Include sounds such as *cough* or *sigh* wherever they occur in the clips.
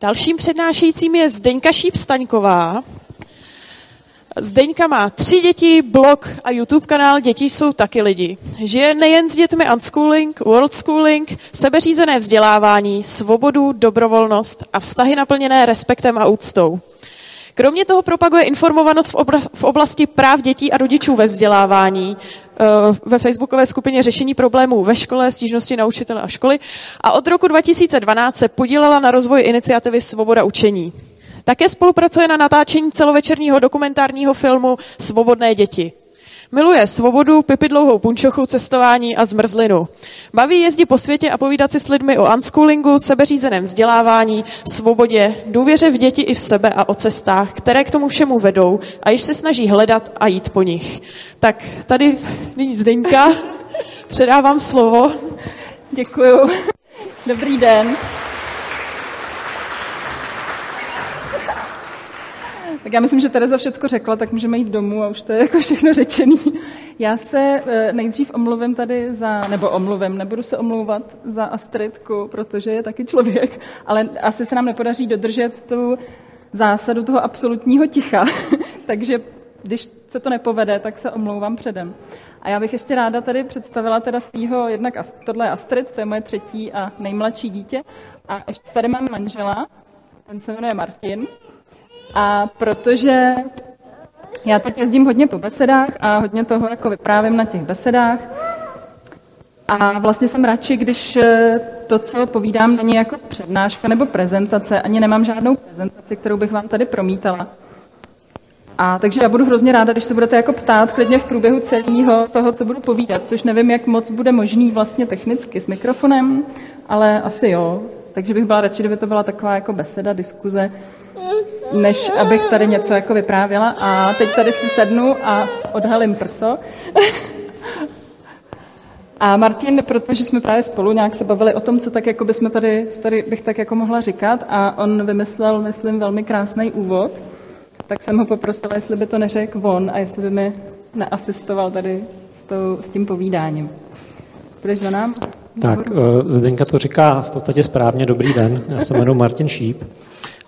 Dalším přednášejícím je Zdeňka Šíp-Staňková. Zdeňka má tři děti, blog a YouTube kanál Děti jsou taky lidi. Žije nejen s dětmi unschooling, world schooling, sebeřízené vzdělávání, svobodu, dobrovolnost a vztahy naplněné respektem a úctou. Kromě toho propaguje informovanost v oblasti práv dětí a rodičů ve vzdělávání, eh, ve facebookové skupině řešení problémů ve škole, stížnosti na učitele a školy a od roku 2012 se podílela na rozvoji iniciativy Svoboda učení. Také spolupracuje na natáčení celovečerního dokumentárního filmu Svobodné děti. Miluje svobodu, pipi dlouhou punčochu, cestování a zmrzlinu. Baví jezdit po světě a povídat si s lidmi o unschoolingu, sebeřízeném vzdělávání, svobodě, důvěře v děti i v sebe a o cestách, které k tomu všemu vedou a již se snaží hledat a jít po nich. Tak tady nyní Zdeňka, předávám slovo. Děkuju. Dobrý den. Tak já myslím, že Tereza všechno řekla, tak můžeme jít domů a už to je jako všechno řečený. Já se eh, nejdřív omluvím tady za, nebo omluvím, nebudu se omlouvat za Astridku, protože je taky člověk, ale asi se nám nepodaří dodržet tu zásadu toho absolutního ticha, *laughs* takže když se to nepovede, tak se omlouvám předem. A já bych ještě ráda tady představila teda svého, jednak tohle je Astrid, to je moje třetí a nejmladší dítě, a ještě tady mám manžela, ten se jmenuje Martin, a protože já teď jezdím hodně po besedách a hodně toho jako vyprávím na těch besedách, a vlastně jsem radši, když eh, to, co povídám, není jako přednáška nebo prezentace, ani nemám žádnou prezentaci, kterou bych vám tady promítala. A takže já budu hrozně ráda, když se budete jako ptát klidně v průběhu celého toho, co budu povídat, což nevím, jak moc bude možný vlastně technicky s mikrofonem, ale asi jo. Takže bych byla radši, kdyby to byla taková jako beseda, diskuze, než abych tady něco jako vyprávěla. A teď tady si sednu a odhalím prso. A Martin, protože jsme právě spolu nějak se bavili o tom, co tak jako bychom tady, co tady bych tak jako mohla říkat a on vymyslel, myslím, velmi krásný úvod, tak jsem ho poprosila, jestli by to neřekl on a jestli by mi neasistoval tady s, tou, s tím povídáním. Budeš za nám? Tak, eh, Zdenka to říká v podstatě správně. Dobrý den, já se jmenuji Martin Šíp.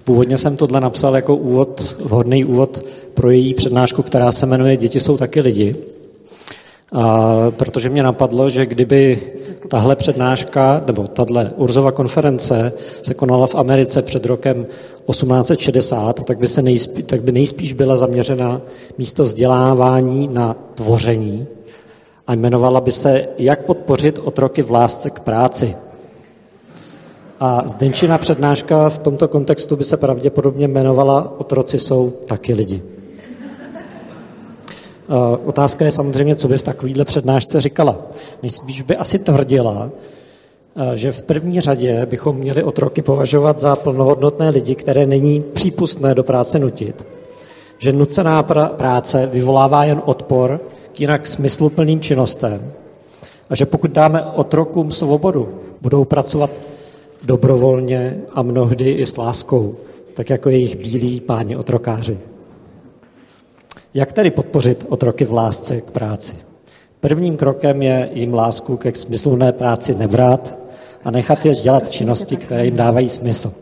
Původně jsem tohle napsal jako úvod, vhodný úvod pro její přednášku, která se jmenuje Děti jsou taky lidi. A protože mě napadlo, že kdyby tahle přednáška, nebo tahle Urzova konference se konala v Americe před rokem 1860, tak by, se nejspíš, tak by nejspíš byla zaměřena místo vzdělávání na tvoření a jmenovala by se Jak podpořit otroky v lásce k práci. A Zdenčina přednáška v tomto kontextu by se pravděpodobně jmenovala Otroci jsou taky lidi. Otázka je samozřejmě, co by v takovéhle přednášce říkala. Nejspíš by asi tvrdila, že v první řadě bychom měli otroky považovat za plnohodnotné lidi, které není přípustné do práce nutit. Že nucená práce vyvolává jen odpor k jinak smysluplným činnostem. A že pokud dáme otrokům svobodu, budou pracovat dobrovolně a mnohdy i s láskou, tak jako jejich bílí páni otrokáři. Jak tedy podpořit otroky v lásce k práci? Prvním krokem je jim lásku ke smysluplné práci nebrát a nechat je dělat činnosti, které jim dávají smysl.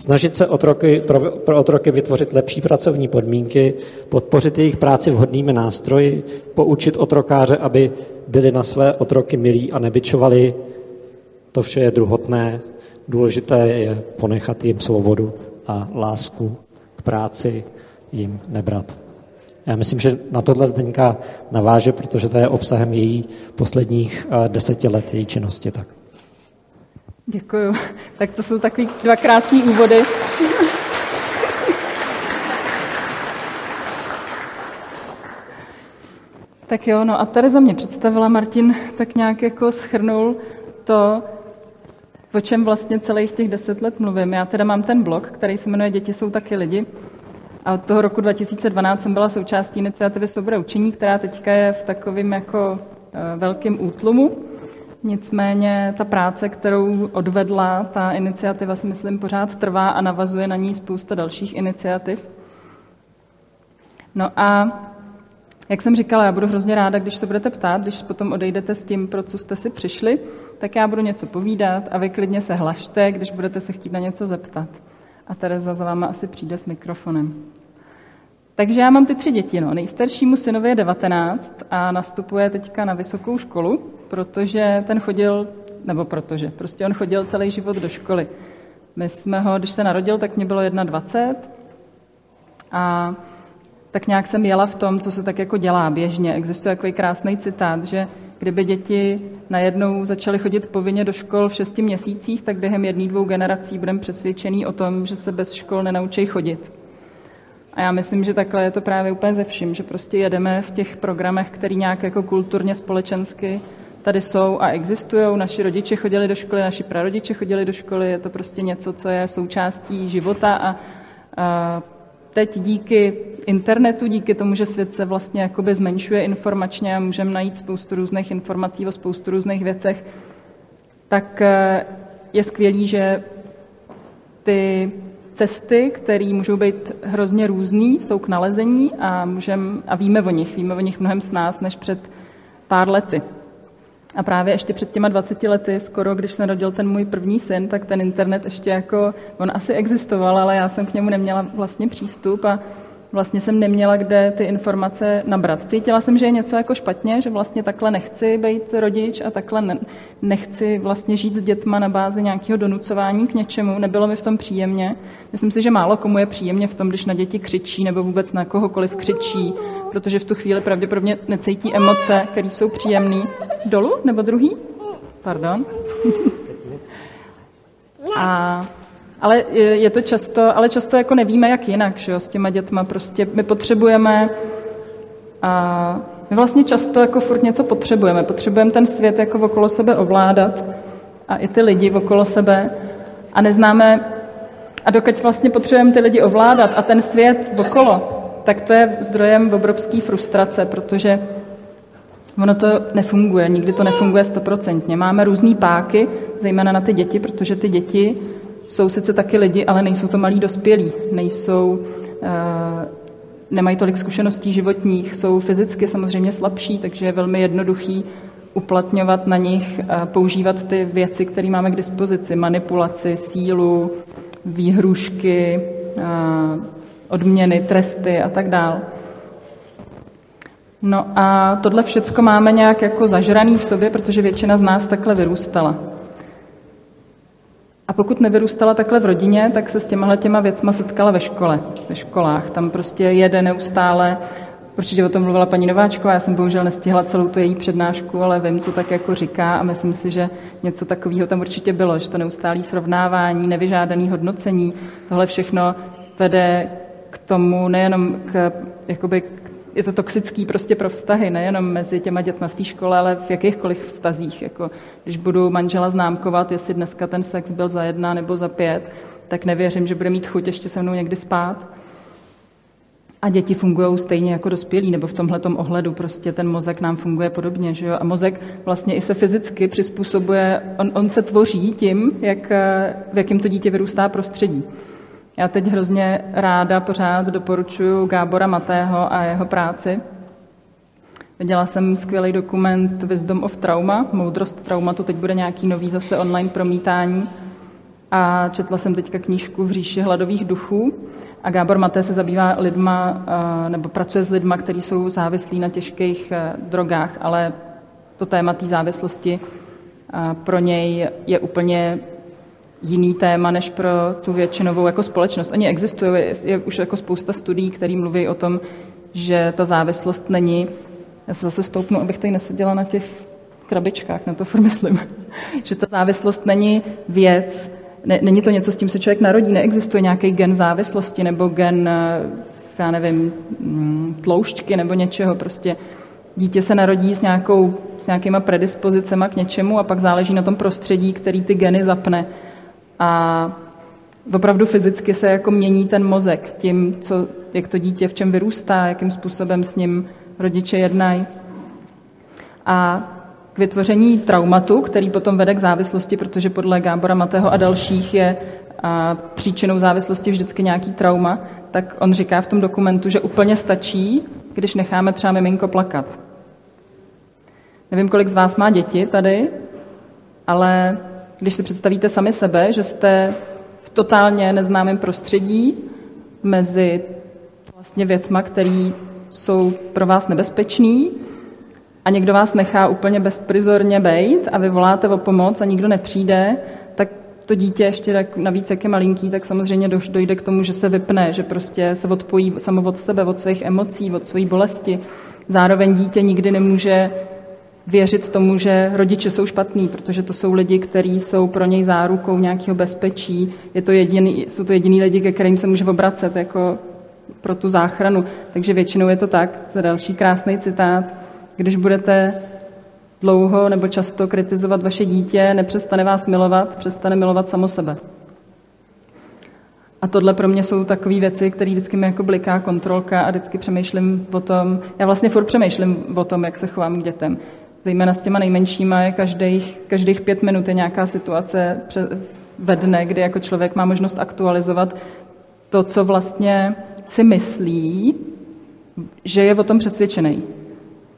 Snažit se otroky, pro, pro otroky vytvořit lepší pracovní podmínky, podpořit jejich práci vhodnými nástroji, poučit otrokáře, aby byli na své otroky milí a nebyčovali. To vše je druhotné. Důležité je ponechat jim svobodu a lásku k práci jim nebrat. Já myslím, že na tohle Zdeňka naváže, protože to je obsahem její posledních eh, deseti let její činnosti. Tak. Děkuju. Tak to jsou takový dva krásní úvody. Tak jo, no a Tereza mě představila, Martin tak nějak jako schrnul to, o čem vlastně celých těch deset let mluvím. Já teda mám ten blog, který se jmenuje Děti jsou taky lidi. A od toho roku 2012 jsem byla součástí iniciativy Svoboda učení, která teďka je v takovém jako eh, velkém útlumu. Nicméně ta práce, kterou odvedla ta iniciativa, si myslím, pořád trvá a navazuje na ní spousta dalších iniciativ. No a jak jsem říkala, já budu hrozně ráda, když se budete ptát, když potom odejdete s tím, pro co jste si přišli, tak já budu něco povídat a vy klidně se hlašte, když budete se chtít na něco zeptat. A Tereza za váma asi přijde s mikrofonem. Takže já mám ty tři děti. No. Nejstaršímu synovi je 19 a nastupuje teďka na vysokou školu, protože ten chodil, nebo protože, prostě on chodil celý život do školy. My jsme ho, když se narodil, tak mě bylo 21 a tak nějak jsem jela v tom, co se tak jako dělá běžně. Existuje takový krásný citát, že kdyby děti najednou začaly chodit povinně do škol v šesti měsících, tak během jedné, dvou generací budeme přesvědčený o tom, že se bez škol nenaučí chodit. A já myslím, že takhle je to právě úplně ze vším, že prostě jedeme v těch programech, které nějak jako kulturně, společensky tady jsou a existují. Naši rodiče chodili do školy, naši prarodiče chodili do školy, je to prostě něco, co je součástí života a, a teď díky internetu, díky tomu, že svět se vlastně jakoby zmenšuje informačně a můžeme najít spoustu různých informací o spoustu různých věcech, tak eh, je skvělý, že ty cesty, které můžou být hrozně různý, jsou k nalezení a, můžem, a víme o nich. Víme o nich mnohem s nás než před pár lety. A právě ještě před těma 20 lety, skoro když se narodil ten můj první syn, tak ten internet ještě jako, on asi existoval, ale já jsem k němu neměla vlastně přístup a vlastně jsem neměla kde ty informace nabrat. Cítila jsem, že je něco jako špatně, že vlastně takhle nechci být rodič a takhle ne, nechci vlastně žít s dětma na bázi nějakého donucování k něčemu. Nebylo mi v tom příjemně. Myslím si, že málo komu je příjemně v tom, když na děti křičí nebo vůbec na kohokoliv křičí, protože v tu chvíli pravděpodobně necítí emoce, které jsou příjemné. Dolu nebo druhý? Pardon. *laughs* a ale je to často, ale často jako nevíme, jak jinak, že jo, s těma dětma prostě my potřebujeme a my vlastně často jako furt něco potřebujeme. Potřebujeme ten svět jako okolo sebe ovládat a i ty lidi okolo sebe a neznáme, a dokud vlastně potřebujeme ty lidi ovládat a ten svět okolo, tak to je zdrojem obrovské frustrace, protože ono to nefunguje, nikdy to nefunguje stoprocentně. Máme různé páky, zejména na ty děti, protože ty děti jsou sice taky lidi, ale nejsou to malí dospělí, nejsou, eh, nemají tolik zkušeností životních, jsou fyzicky samozřejmě slabší, takže je velmi jednoduchý uplatňovat na nich, používat ty věci, které máme k dispozici, manipulaci, sílu, výhrušky, eh, odměny, tresty a tak dále. No a tohle všecko máme nějak jako zažraný v sobě, protože většina z nás takhle vyrůstala. A pokud nevyrůstala takhle v rodině, tak se s těmahle těma věcma setkala ve škole, ve školách. Tam prostě jede neustále, určitě o tom mluvila paní Nováčková, já jsem bohužel nestihla celou tu její přednášku, ale vím, co tak jako říká a myslím si, že něco takového tam určitě bylo, že to neustálé srovnávání, nevyžádané hodnocení, tohle všechno vede k tomu nejenom k, jakoby, je to toxický prostě pro vztahy, nejenom mezi těma dětma v té škole, ale v jakýchkoliv vztazích. Jako, když budu manžela známkovat, jestli dneska ten sex byl za jedna nebo za pět, tak nevěřím, že bude mít chuť ještě se mnou někdy spát. A děti fungují stejně jako dospělí, nebo v tomhle ohledu prostě ten mozek nám funguje podobně. Že jo? A mozek vlastně i se fyzicky přizpůsobuje, on, on se tvoří tím, jak, v jakém to dítě vyrůstá prostředí. Já teď hrozně ráda pořád doporučuji Gábora Matého a jeho práci. Viděla jsem skvělý dokument Wisdom of Trauma, Moudrost traumatu, teď bude nějaký nový zase online promítání. A četla jsem teďka knížku v říši hladových duchů. A Gábor Maté se zabývá lidma, nebo pracuje s lidma, kteří jsou závislí na těžkých e, drogách, ale to téma té závislosti pro něj je úplně jiný téma než pro tu většinovou jako společnost. Oni existují, je, je už jako spousta studií, které mluví o tom, že ta závislost není, já se zase stoupnu, abych tady neseděla na těch krabičkách, na to furt myslím, *laughs* že ta závislost není věc, ne, není to něco, s tím se člověk narodí, neexistuje nějaký gen závislosti nebo gen, já nevím, mm, tloušťky nebo něčeho, prostě dítě se narodí s, nějakou, s nějakýma predispozicema k něčemu a pak záleží na tom prostředí, který ty geny zapne a opravdu fyzicky se jako mění ten mozek tím, co, jak to dítě v čem vyrůstá, jakým způsobem s ním rodiče jednají. A k vytvoření traumatu, který potom vede k závislosti, protože podle Gábora Matého a dalších je a příčinou závislosti vždycky nějaký trauma, tak on říká v tom dokumentu, že úplně stačí, když necháme třeba miminko plakat. Nevím, kolik z vás má děti tady, ale když si představíte sami sebe, že jste v totálně neznámém prostředí mezi vlastně věcma, které jsou pro vás nebezpečný a někdo vás nechá úplně bezprizorně bejt a vy voláte o pomoc a nikdo nepřijde, tak to dítě ještě tak navíc, jak je malinký, tak samozřejmě dojde k tomu, že se vypne, že prostě se odpojí samo od sebe, od svých emocí, od své bolesti. Zároveň dítě nikdy nemůže věřit tomu, že rodiče jsou špatní, protože to jsou lidi, kteří jsou pro něj zárukou nějakého bezpečí. Je to jediný, jsou to jediný lidi, ke kterým se může obracet jako pro tu záchranu. Takže většinou je to tak. To další krásný citát. Když budete dlouho nebo často kritizovat vaše dítě, nepřestane vás milovat, přestane milovat samo sebe. A tohle pro mě jsou takové věci, které vždycky mi jako bliká kontrolka a vždycky přemýšlím o tom, já vlastně furt přemýšlím o tom, jak se chovám k dětem. Zejména s těma nejmenšíma je každých, každých pět minut je nějaká situace ve dne, kdy jako člověk má možnost aktualizovat to, co vlastně si myslí, že je o tom přesvědčený.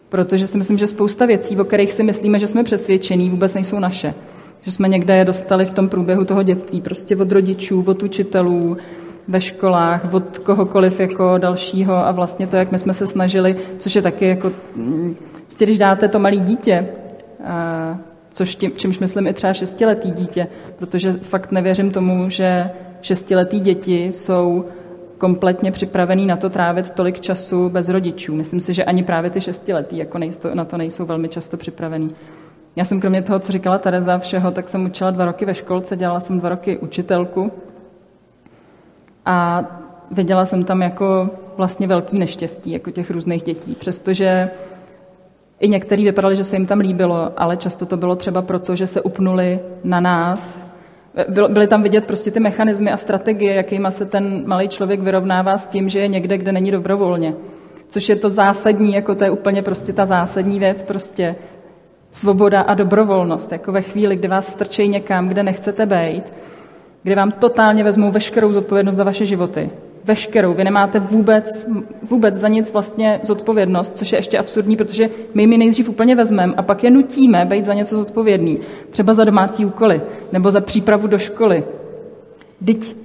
Protože si myslím, že spousta věcí, o kterých si myslíme, že jsme přesvědčení, vůbec nejsou naše. Že jsme někde je dostali v tom průběhu toho dětství, prostě od rodičů, od učitelů, ve školách, od kohokoliv jako dalšího a vlastně to, jak my jsme se snažili, což je taky jako, mm, prostě když dáte to malé dítě, a, což tím, čímž myslím i třeba šestiletý dítě, protože fakt nevěřím tomu, že šestiletý děti jsou kompletně připravený na to trávit tolik času bez rodičů. Myslím si, že ani právě ty šestiletí jako nejsou, na to nejsou velmi často připravený. Já jsem kromě toho, co říkala Tereza všeho, tak jsem učila dva roky ve školce, dělala jsem dva roky učitelku a viděla jsem tam jako vlastně velký neštěstí, jako těch různých dětí, přestože i některý vypadali, že se jim tam líbilo, ale často to bylo třeba proto, že se upnuli na nás, Byly tam vidět prostě ty mechanismy a strategie, jakýma se ten malý člověk vyrovnává s tím, že je někde, kde není dobrovolně. Což je to zásadní, jako to je úplně prostě ta zásadní věc, prostě svoboda a dobrovolnost. Jako ve chvíli, kdy vás strčejí někam, kde nechcete být, kde vám totálně vezmou veškerou zodpovědnost za vaše životy, veškerou. Vy nemáte vůbec, vůbec za nic vlastně zodpovědnost, což je ještě absurdní, protože my mi nejdřív úplně vezmeme a pak je nutíme být za něco zodpovědný. Třeba za domácí úkoly nebo za přípravu do školy. Teď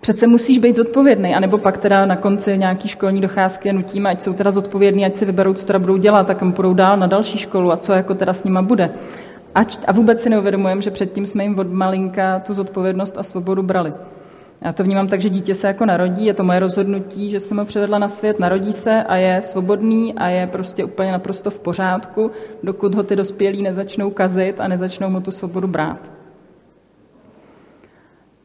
přece musíš být zodpovědný, anebo pak teda na konci nějaký školní docházky je nutíme, ať jsou teda zodpovědní, ať si vyberou, co teda budou dělat, tak kam půjdou dál na další školu a co jako teda s nima bude. A vůbec si neuvědomujeme, že předtím jsme jim od malinka tu zodpovědnost a svobodu brali. Já to vnímám tak, že dítě se jako narodí, je to moje rozhodnutí, že jsem ho přivedla na svět, narodí se a je svobodný a je prostě úplně naprosto v pořádku, dokud ho ty dospělí nezačnou kazit a nezačnou mu tu svobodu brát.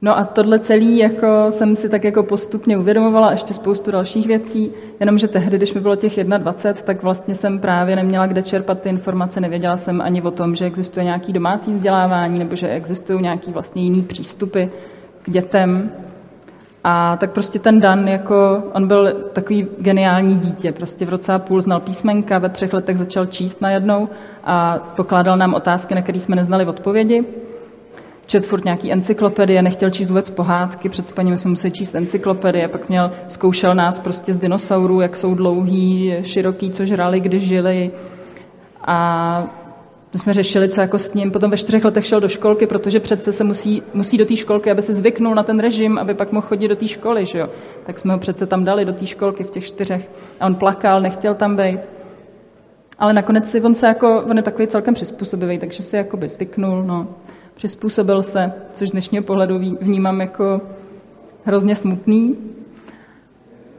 No a tohle celý jako jsem si tak jako postupně uvědomovala, ještě spoustu dalších věcí, jenomže tehdy, když mi bylo těch 21, tak vlastně jsem právě neměla kde čerpat ty informace, nevěděla jsem ani o tom, že existuje nějaký domácí vzdělávání nebo že existují nějaký vlastně jiný přístupy k dětem. A tak prostě ten Dan, jako, on byl takový geniální dítě. Prostě v roce a půl znal písmenka, ve třech letech začal číst najednou a pokládal nám otázky, na které jsme neznali odpovědi. Čet furt nějaký encyklopedie, nechtěl číst vůbec pohádky, před spaním jsme museli číst encyklopedie, pak měl, zkoušel nás prostě z dinosaurů, jak jsou dlouhý, široký, co žrali, kdy žili. A to jsme řešili, co jako s ním. Potom ve čtyřech letech šel do školky, protože přece se musí, musí do té školky, aby se zvyknul na ten režim, aby pak mohl chodit do té školy. Že jo? Tak jsme ho přece tam dali do té školky v těch čtyřech. A on plakal, nechtěl tam být. Ale nakonec si on se jako, on je takový celkem přizpůsobivý, takže si jakoby zvyknul, no. Přizpůsobil se, což z dnešního pohledu vnímám jako hrozně smutný.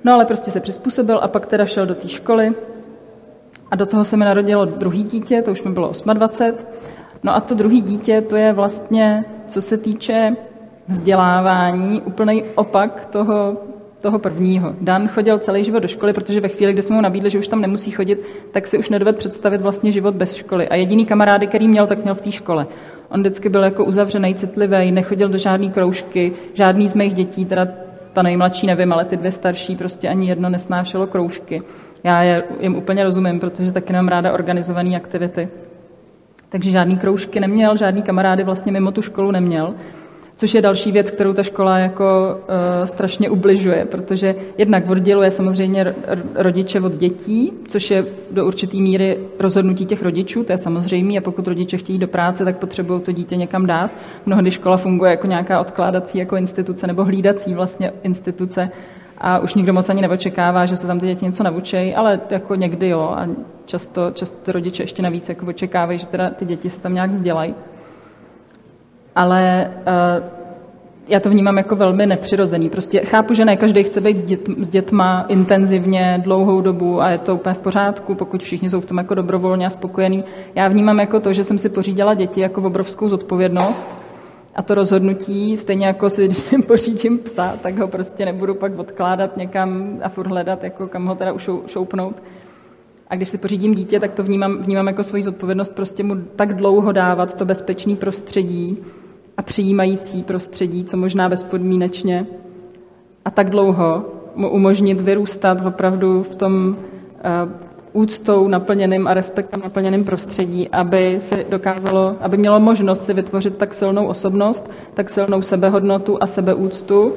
No ale prostě se přizpůsobil a pak teda šel do té školy, a do toho se mi narodilo druhý dítě, to už mi bylo 28. No a to druhý dítě, to je vlastně, co se týče vzdělávání, úplný opak toho, toho prvního. Dan chodil celý život do školy, protože ve chvíli, kdy jsme mu nabídli, že už tam nemusí chodit, tak si už nedoved představit vlastně život bez školy. A jediný kamarády, který měl, tak měl v té škole. On vždycky byl jako uzavřený, citlivý, nechodil do žádné kroužky, žádný z mých dětí, teda ta nejmladší nevím, ale ty dvě starší prostě ani jedno nesnášelo kroužky. Já je, jim úplně rozumím, protože taky nemám ráda organizované aktivity. Takže žádný kroužky neměl, žádný kamarády vlastně mimo tu školu neměl. Což je další věc, kterou ta škola jako uh, strašně ubližuje, protože jednak odděluje samozřejmě rodiče od dětí, což je do určité míry rozhodnutí těch rodičů, to je samozřejmé, a pokud rodiče chtějí do práce, tak potřebují to dítě někam dát. Mnohdy škola funguje jako nějaká odkládací jako instituce nebo hlídací vlastně instituce a už nikdo moc ani neočekává, že se tam ty děti něco naučí, ale jako někdy jo a často, často rodiče ještě navíc jako očekávají, že teda ty děti se tam nějak vzdělají ale uh, já to vnímám jako velmi nepřirozený. Prostě chápu, že ne každý chce být s, dět, s dětma intenzivně dlouhou dobu a je to úplně v pořádku, pokud všichni jsou v tom jako dobrovolně a spokojení. Já vnímám jako to, že jsem si pořídila děti jako obrovskou zodpovědnost a to rozhodnutí, stejně jako si, *laughs* když si pořídím psa, tak ho prostě nebudu pak odkládat někam a furt hledat, jako kam ho teda ušoupnout. A když si pořídím dítě, tak to vnímám, vnímám jako svoji zodpovědnost prostě mu tak dlouho dávat to bezpečné prostředí, a přijímající prostředí, co možná bezpodmínečně, a tak dlouho mu umožnit vyrůstat opravdu v tom uh, úctou naplněným a respektem naplněným prostředí, aby se dokázalo, aby mělo možnost si vytvořit tak silnou osobnost, tak silnou sebehodnotu a sebeúctu,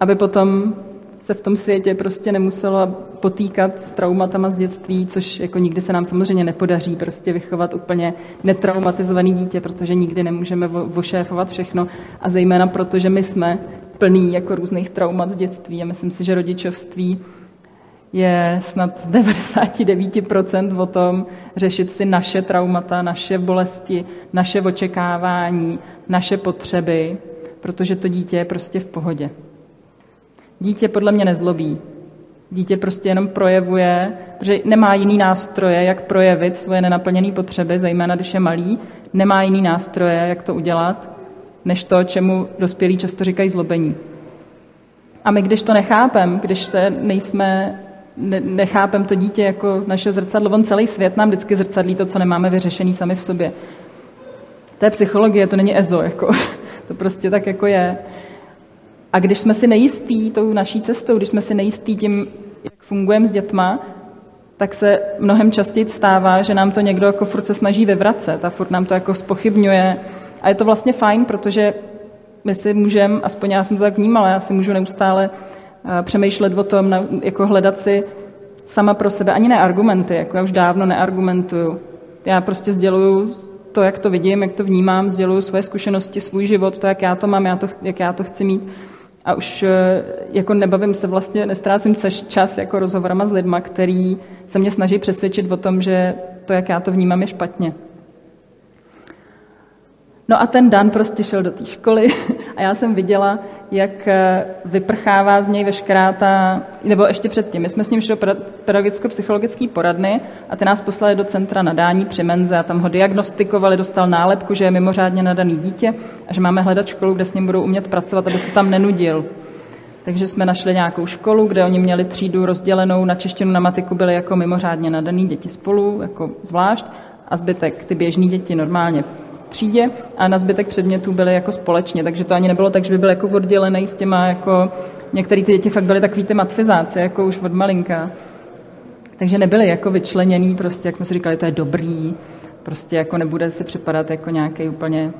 aby potom se v tom světě prostě nemusela potýkat s traumatama z dětství, což jako nikdy se nám samozřejmě nepodaří prostě vychovat úplně netraumatizovaný dítě, protože nikdy nemůžeme vošéfovat všechno a zejména proto, že my jsme plný jako různých traumat z dětství a myslím si, že rodičovství je snad z 99% o tom řešit si naše traumata, naše bolesti, naše očekávání, naše potřeby, protože to dítě je prostě v pohodě. Dítě podle mě nezlobí. Dítě prostě jenom projevuje, protože nemá jiný nástroje, jak projevit svoje nenaplněné potřeby, zejména když je malý, nemá jiný nástroje, jak to udělat, než to, čemu dospělí často říkají zlobení. A my, když to nechápem, když se nejsme, ne, nechápem to dítě jako naše zrcadlo, on celý svět nám vždycky zrcadlí to, co nemáme vyřešený sami v sobě. To je psychologie, to není EZO, jako, *laughs* to prostě tak jako je. A když jsme si nejistí tou naší cestou, když jsme si nejistí tím, jak fungujeme s dětma, tak se mnohem častěji stává, že nám to někdo jako furt se snaží vyvracet a furt nám to jako spochybňuje. A je to vlastně fajn, protože my si můžeme, aspoň já jsem to tak vnímala, já si můžu neustále eh, přemýšlet o tom, jako hledat si sama pro sebe, ani ne argumenty, jako já už dávno neargumentuju. Já prostě sděluju to, jak to vidím, jak to vnímám, sděluju svoje zkušenosti, svůj život, to, jak já to mám, já to, jak já to chci mít a už eh, jako nebavím se vlastně, nestrácím čas jako rozhovorama s lidma, který se mě snaží přesvědčit o tom, že to, jak já to vnímám, je špatně. No a ten Dan prostě šel do té školy *laughs* a já jsem viděla, jak eh, vyprchává z něj veškerá ta, nebo ještě předtím, my jsme s ním šli do pedagogicko-psychologické poradny a ty nás poslali do centra nadání při menze a tam ho diagnostikovali, dostal nálepku, že je mimořádně nadaný dítě a že máme hledat školu, kde s ním budou umět pracovat, aby se tam nenudil. Takže jsme našli nějakou školu, kde oni měli třídu rozdělenou na češtinu, na matiku byly jako mimořádně nadaný děti spolu, jako zvlášť, a zbytek ty běžní děti normálně třídě a na zbytek předmětů byly jako společně, takže to ani nebylo tak, že by byl jako oddělený s těma jako, některé ty děti fakt byly takový ty matfizáci, jako už od malinka. Takže nebyly jako vyčleněný, prostě, jak jsme si říkali, to je dobrý, prostě jako nebude si připadat jako nějaký úplně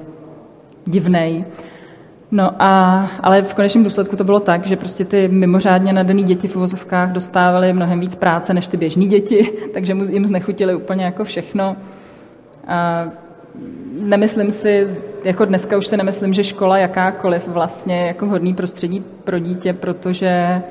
divnej. No a, ale v konečném důsledku to bylo tak, že prostě ty mimořádně nadaný děti v uvozovkách dostávaly mnohem víc práce než ty běžní děti, *laughs* takže jim znechutili úplně jako všechno. A nemyslím si, jako dneska už si nemyslím, že škola jakákoliv vlastně jako vhodný prostředí pro dítě, protože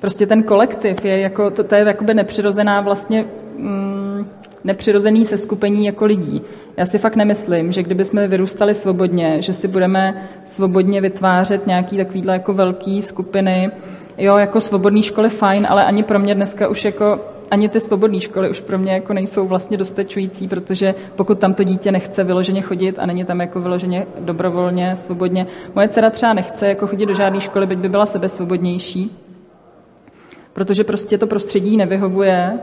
prostě ten kolektiv je jako, to, to je jakoby nepřirozená vlastně mm, nepřirozený seskupení jako lidí. Já si fakt nemyslím, že kdyby jsme vyrůstali svobodně, že si budeme svobodně vytvářet nějaký takovýhle jako velký skupiny, jo, jako svobodný školy fajn, ale ani pro mě dneska už jako ani ty svobodné školy už pro mě jako nejsou vlastně dostačující, protože pokud tam to dítě nechce vyloženě chodit a není tam jako vyloženě dobrovolně, svobodně. Moje dcera třeba nechce jako chodit do žádné školy, byť by byla sebe svobodnější, protože prostě to prostředí nevyhovuje.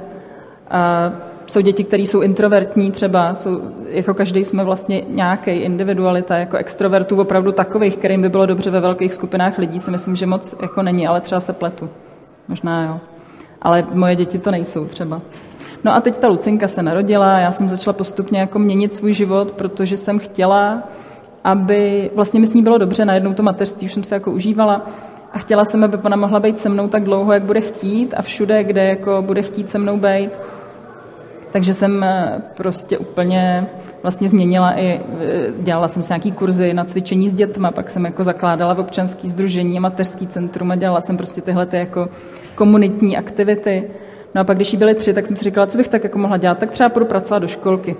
A jsou děti, které jsou introvertní třeba, jsou, jako každý jsme vlastně nějaký individualita, jako extrovertů opravdu takových, kterým by bylo dobře ve velkých skupinách lidí, si myslím, že moc jako není, ale třeba se pletu. Možná jo ale moje děti to nejsou třeba. No a teď ta Lucinka se narodila, já jsem začala postupně jako měnit svůj život, protože jsem chtěla aby vlastně mi s ní bylo dobře, najednou to mateřství už jsem se jako užívala a chtěla jsem, aby ona mohla být se mnou tak dlouho, jak bude chtít a všude, kde jako bude chtít se mnou být. Takže jsem eh, prostě úplně vlastně změnila i, eh, dělala jsem si nějaký kurzy na cvičení s dětma, pak jsem jako zakládala v občanský združení a mateřský centrum a dělala jsem prostě tyhle ty jako komunitní aktivity. No a pak, když jí byly tři, tak jsem si říkala, co bych tak jako mohla dělat, tak třeba půjdu pracovat do školky.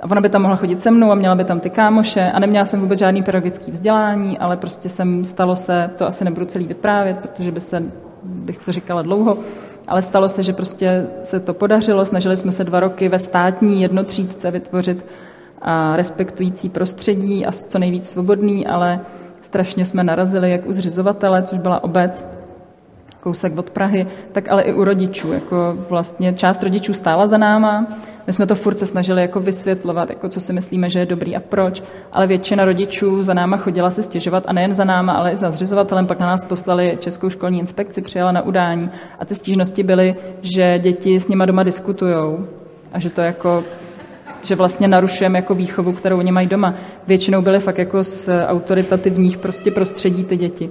A ona by tam mohla chodit se mnou a měla by tam ty kámoše a neměla jsem vůbec žádný pedagogický vzdělání, ale prostě jsem, stalo se, to asi nebudu celý vyprávět, protože by se, bych to říkala dlouho, ale stalo se, že prostě se to podařilo. Snažili jsme se dva roky ve státní jednotřídce vytvořit a respektující prostředí a co nejvíc svobodný, ale strašně jsme narazili jak u zřizovatele, což byla obec, kousek od Prahy, tak ale i u rodičů. Jako vlastně část rodičů stála za náma, my jsme to furt se snažili jako vysvětlovat, jako co si myslíme, že je dobrý a proč, ale většina rodičů za náma chodila se stěžovat a nejen za náma, ale i za zřizovatelem. Pak na nás poslali Českou školní inspekci, přijela na udání a ty stížnosti byly, že děti s nima doma diskutují a že to jako že vlastně narušujeme jako výchovu, kterou oni mají doma. Většinou byly fakt jako z autoritativních prostě prostředí ty děti.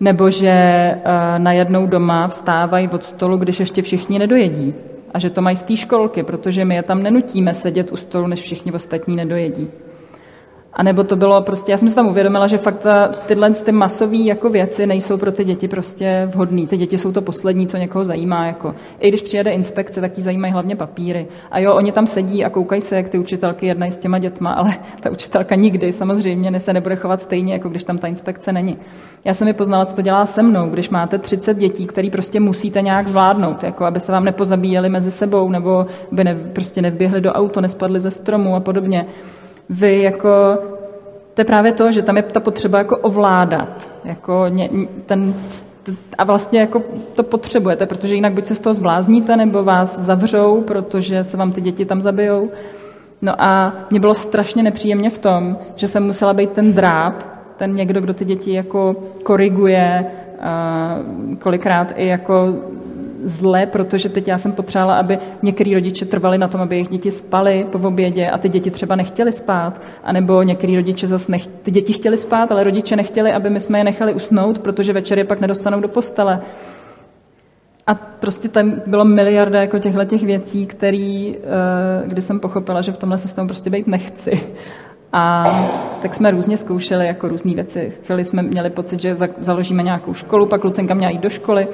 Nebo že uh, najednou doma vstávají od stolu, když ještě všichni nedojedí a že to mají z té školky, protože my je tam nenutíme sedět u stolu, než všichni ostatní nedojedí. A nebo to bylo prostě, já jsem si tam uvědomila, že fakt ta, tyhle ty masové jako věci nejsou pro ty děti prostě vhodné. Ty děti jsou to poslední, co někoho zajímá. Jako. I když přijede inspekce, tak ti zajímají hlavně papíry. A jo, oni tam sedí a koukají se, jak ty učitelky jednají s těma dětma, *laughs* ale ta učitelka nikdy samozřejmě se nebude chovat stejně, jako když tam ta inspekce není. Já jsem mi poznala, co to dělá se mnou, když máte 30 dětí, který prostě musíte nějak zvládnout, jako aby se vám nepozabíjeli mezi sebou, nebo by ne, prostě nevběhli do auto, nespadli ze stromu a podobně vy jako, to je právě to, že tam je ta potřeba jako ovládat, jako ně, ten, a vlastně jako to potřebujete, protože jinak buď se z toho zblázníte, nebo vás zavřou, protože se vám ty děti tam zabijou. No a mě bylo strašně nepříjemně v tom, že jsem musela být ten dráp, ten někdo, kdo ty děti jako koriguje, kolikrát i jako zle, protože teď já jsem potřebovala, aby některý rodiče trvali na tom, aby jejich děti spaly po obědě a ty děti třeba nechtěli spát, anebo některý rodiče zase nech... ty děti chtěli spát, ale rodiče nechtěli, aby my jsme je nechali usnout, protože večer je pak nedostanou do postele. A prostě tam bylo miliarda jako těchto těch věcí, který, eh, kdy jsem pochopila, že v tomhle systému prostě být nechci. A tak jsme různě zkoušeli jako různé věci. Chvíli jsme měli pocit, že založíme nějakou školu, pak Lucenka měla jít do školy,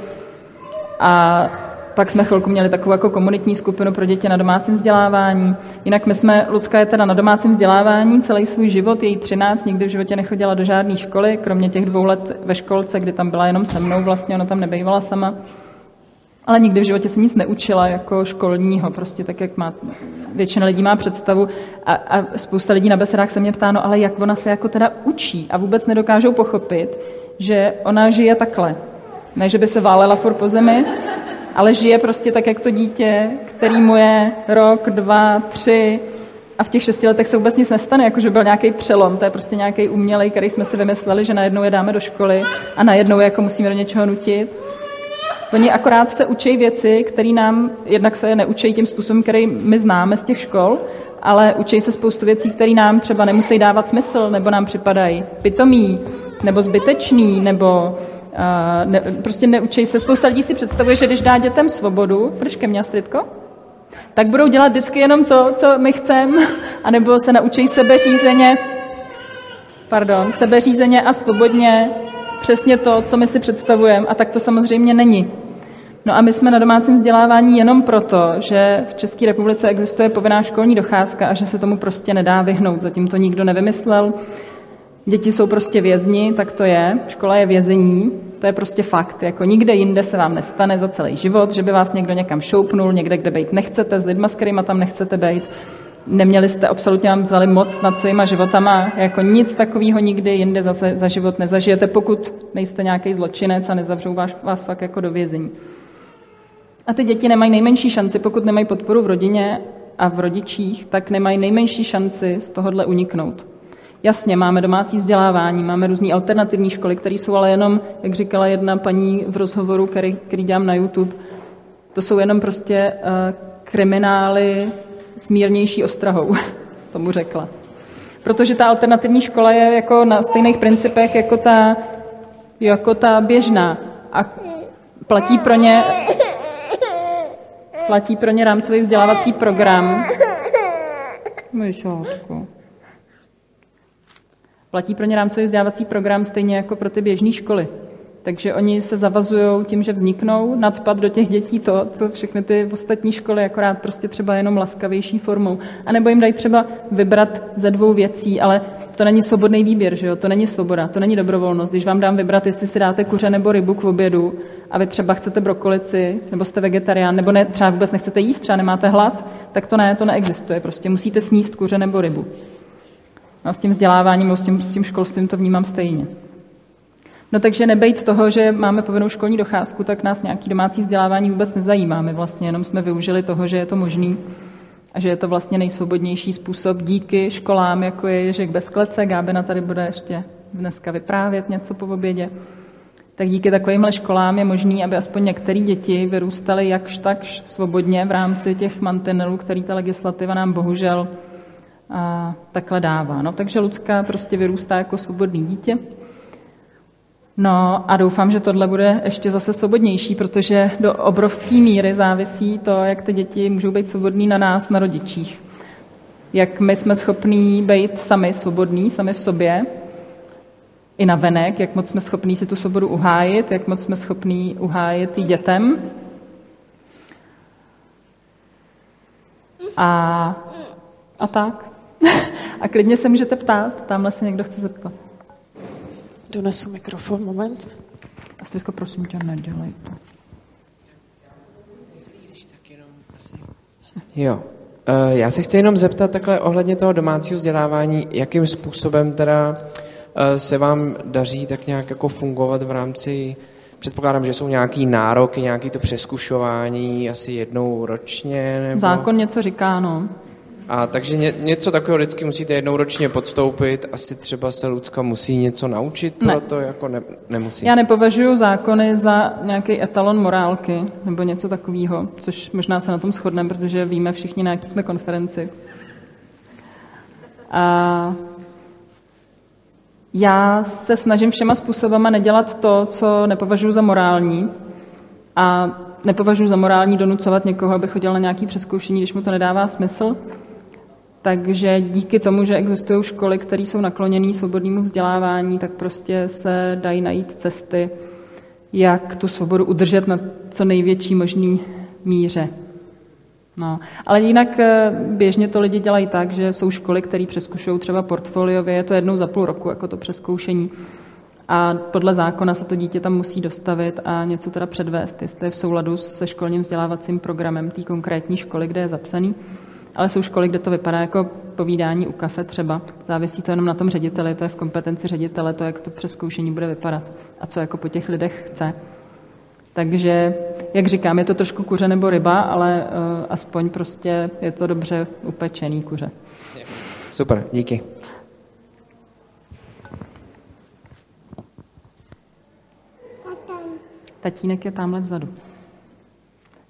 a pak jsme chvilku měli takovou jako komunitní skupinu pro děti na domácím vzdělávání. Jinak my jsme, Lucka je teda na domácím vzdělávání celý svůj život, její 13, nikdy v životě nechodila do žádné školy, kromě těch dvou let ve školce, kdy tam byla jenom se mnou, vlastně ona tam nebejvala sama. Ale nikdy v životě se nic neučila jako školního, prostě tak, jak má většina lidí má představu. A, a spousta lidí na besedách se mě ptá, no ale jak ona se jako teda učí a vůbec nedokážou pochopit, že ona žije takhle, ne, že by se válela furt po zemi, ale žije prostě tak, jak to dítě, který mu je rok, dva, tři a v těch šesti letech se vůbec nic nestane, jakože byl nějaký přelom, to je prostě nějaký umělej, který jsme si vymysleli, že najednou je dáme do školy a najednou je jako musíme do něčeho nutit. Oni akorát se učí věci, které nám, jednak se neučí tím způsobem, který my známe z těch škol, ale učí se spoustu věcí, které nám třeba nemusí dávat smysl, nebo nám připadají pitomí, nebo zbytečný, nebo ne, prostě neučí se. Spousta lidí si představuje, že když dá dětem svobodu, proč ke mně, Astridko? Tak budou dělat vždycky jenom to, co my chceme, *laughs* anebo se naučí sebeřízeně, pardon, sebeřízeně a svobodně přesně to, co my si představujeme. A tak to samozřejmě není. No a my jsme na domácím vzdělávání jenom proto, že v České republice existuje povinná školní docházka a že se tomu prostě nedá vyhnout. Zatím to nikdo nevymyslel. Děti jsou prostě vězni, tak to je. Škola je vězení, to je prostě fakt. Jako nikde jinde se vám nestane za celý život, že by vás někdo někam šoupnul, někde, kde být nechcete, s lidma, s kterýma tam nechcete být. Neměli jste, absolutně vám vzali moc nad svýma životama, jako nic takového nikdy jinde za, za život nezažijete, pokud nejste nějaký zločinec a nezavřou vás, vás fakt jako do vězení. A ty děti nemají nejmenší šanci, pokud nemají podporu v rodině a v rodičích, tak nemají nejmenší šanci z tohohle uniknout. Jasně, máme domácí vzdělávání, máme různé alternativní školy, které jsou ale jenom, jak říkala jedna paní v rozhovoru, který, který dělám na YouTube, to jsou jenom prostě uh, kriminály s mírnější ostrahou, *laughs* tomu řekla. Protože ta alternativní škola je jako na stejných principech jako ta, jako ta běžná. A platí pro ně platí pro ně rámcový vzdělávací program. Myšátku. Platí pro ně rámcový vzdělávací program stejně jako pro ty běžné školy. Takže oni se zavazují tím, že vzniknou, nadspat do těch dětí to, co všechny ty ostatní školy, akorát prostě třeba jenom laskavější formou. A nebo jim dají třeba vybrat ze dvou věcí, ale to není svobodný výběr, že jo? To není svoboda, to není dobrovolnost. Když vám dám vybrat, jestli si dáte kuře nebo rybu k obědu a vy třeba chcete brokolici, nebo jste vegetarián, nebo ne, třeba vůbec nechcete jíst, třeba nemáte hlad, tak to ne, to neexistuje. Prostě musíte sníst kuře nebo rybu. A s tím vzděláváním, s tím, s tím školstvím to vnímám stejně. No takže nebejt toho, že máme povinnou školní docházku, tak nás nějaký domácí vzdělávání vůbec nezajímá. My vlastně jenom jsme využili toho, že je to možný a že je to vlastně nejsvobodnější způsob díky školám, jako je Ježek bez klece. Gábena tady bude ještě dneska vyprávět něco po obědě. Tak díky takovýmhle školám je možný, aby aspoň některé děti vyrůstaly jakž tak svobodně v rámci těch mantinelů, který ta legislativa nám bohužel a, takhle dává. No, takže Lucka prostě vyrůstá jako svobodný dítě. No a doufám, že tohle bude ještě zase svobodnější, protože do obrovské míry závisí to, jak ty děti můžou být svobodní na nás, na rodičích. Jak my jsme schopní být sami svobodní, sami v sobě, i na venek, jak moc jsme schopní si tu svobodu uhájit, jak moc jsme schopní uhájit i dětem. A, a tak. *laughs* a klidně se můžete ptát, tamhle se někdo chce zeptat. Donesu mikrofon, moment. A prosím tě, nedělej to. Jo. Eh, já se chci jenom zeptat takhle ohledně toho domácího vzdělávání, jakým způsobem teda eh, se vám daří tak nějak jako fungovat v rámci, předpokládám, že jsou nějaký nároky, nějaký to přeskušování asi jednou ročně? Nebo... Zákon něco říká, no. A takže ně, něco takového vždycky musíte jednou ročně podstoupit, asi třeba se Lucka musí něco naučit, ne. to jako ne, nemusí. Já nepovažuji zákony za nějaký etalon morálky nebo něco takového, což možná se na tom shodneme, protože víme všichni, na jaký jsme konferenci. A já se snažím všema způsobama nedělat to, co nepovažuji za morální a nepovažuji za morální donucovat někoho, aby chodil na nějaký přeskoušení, když mu to nedává smysl. Takže díky tomu, že existují školy, které jsou nakloněné svobodnému vzdělávání, tak prostě se dají najít cesty, jak tu svobodu udržet na co největší možný míře. No. Ale jinak eh, běžně to lidi dělají tak, že jsou školy, které přeskušují třeba portfoliově, je to jednou za půl roku, jako to přeskoušení. A podle zákona se to dítě tam musí dostavit a něco teda předvést, jestli je v souladu se školním vzdělávacím programem té konkrétní školy, kde je zapsaný ale jsou školy, kde to vypadá jako povídání u kafe třeba. Závisí to jenom na tom řediteli, to je v kompetenci ředitele, to, jak to přeskoušení bude vypadat a co jako po těch lidech chce. Takže, jak říkám, je to trošku kuře nebo ryba, ale uh, aspoň prostě je to dobře upečený kuře. Super, díky. Tatínek je tamhle vzadu.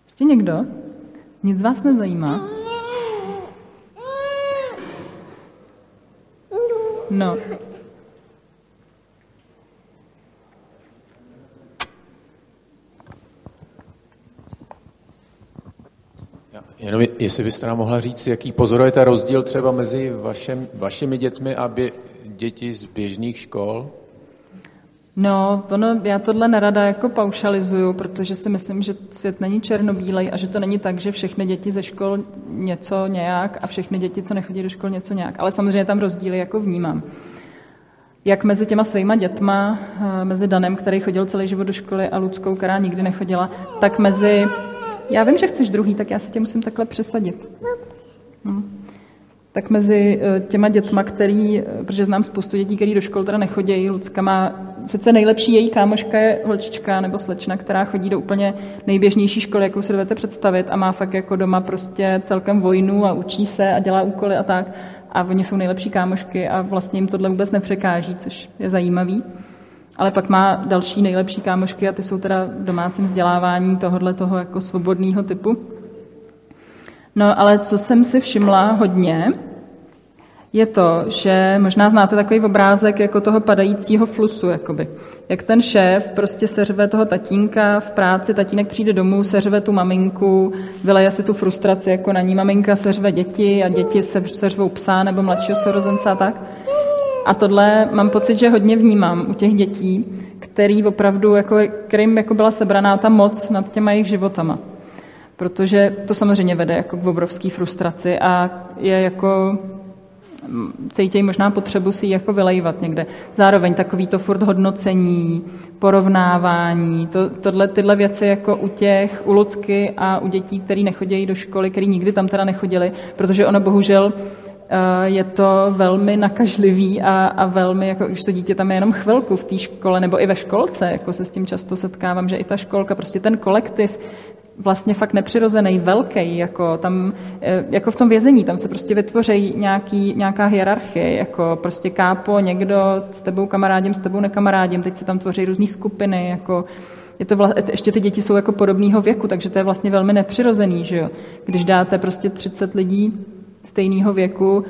Ještě někdo? Nic vás nezajímá? No. Jenom jestli byste nám mohla říct, jaký pozorujete rozdíl třeba mezi vašem, vašimi dětmi a bě, děti z běžných škol? No, ono, já tohle nerada jako paušalizuju, protože si myslím, že svět není černobílej a že to není tak, že všechny děti ze škol něco nějak a všechny děti, co nechodí do škol, něco nějak. Ale samozřejmě tam rozdíly jako vnímám. Jak mezi těma svýma dětma, eh, mezi Danem, který chodil celý život do školy a Luckou, která nikdy nechodila, tak mezi... Já vím, že chceš druhý, tak já si tě musím takhle přesadit. Tak mezi eh, těma dětma, který, eh, protože znám spoustu dětí, který do škol teda nechodí, Lucka má, sice nejlepší její kámoška je holčička nebo slečna, která chodí do úplně nejběžnější školy, jakou si dovedete představit a má fakt jako doma prostě celkem vojnu a učí se a dělá úkoly a tak. A oni jsou nejlepší kámošky a vlastně jim tohle vůbec nepřekáží, což je zajímavý. Ale pak má další nejlepší kámošky a ty jsou teda domácím vzdělávání tohohle toho jako svobodného typu. No ale co jsem si všimla hodně, je to, že možná znáte takový obrázek jako toho padajícího flusu, jakoby. Jak ten šéf prostě seřve toho tatínka v práci, tatínek přijde domů, seřve tu maminku, vyleje si tu frustraci jako na ní, maminka seřve děti a děti se, seřvou psa nebo mladšího sorozence a tak. A tohle mám pocit, že hodně vnímám u těch dětí, který opravdu, jako, kterým jako byla sebraná ta moc nad těma jejich životama. Protože to samozřejmě vede jako k obrovské frustraci a je jako cítějí možná potřebu si ji jako vylejvat někde. Zároveň takový to furt hodnocení, porovnávání, to, tohle, tyhle věci jako u těch, u Lucky a u dětí, který nechodí do školy, který nikdy tam teda nechodili, protože ono bohužel eh, je to velmi nakažlivý a, a velmi, jako když to dítě tam je jenom chvilku v té škole nebo i ve školce, jako se s tím často setkávám, že i ta školka, prostě ten kolektiv, vlastně fakt nepřirozený, velký, jako, tam, eh, jako v tom vězení, tam se prostě vytvoří nějaký, nějaká hierarchie, jako prostě kápo, někdo s tebou kamarádím, s tebou nekamarádím, teď se tam tvoří různé skupiny, jako, je to vla, ještě ty děti jsou jako podobného věku, takže to je vlastně velmi nepřirozený, že jo. Když dáte prostě 30 lidí stejného věku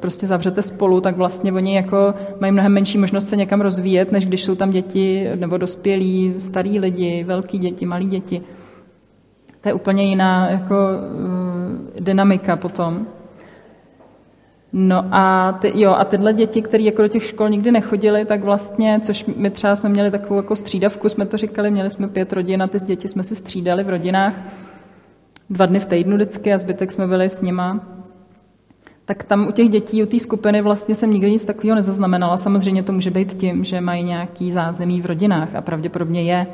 prostě zavřete spolu, tak vlastně oni jako mají mnohem menší možnost se někam rozvíjet, než když jsou tam děti nebo dospělí, starý lidi, velký děti, malí děti. To je úplně jiná jako, uh, dynamika potom. No a, ty, jo, a tyhle děti, které jako do těch škol nikdy nechodili, tak vlastně, což my třeba jsme měli takovou jako střídavku, jsme to říkali, měli jsme pět rodin a ty děti jsme si střídali v rodinách dva dny v týdnu vždycky a zbytek jsme byli s nima tak tam u těch dětí, u té skupiny vlastně jsem nikdy nic takového nezaznamenala. Samozřejmě to může být tím, že mají nějaký zázemí v rodinách a pravděpodobně je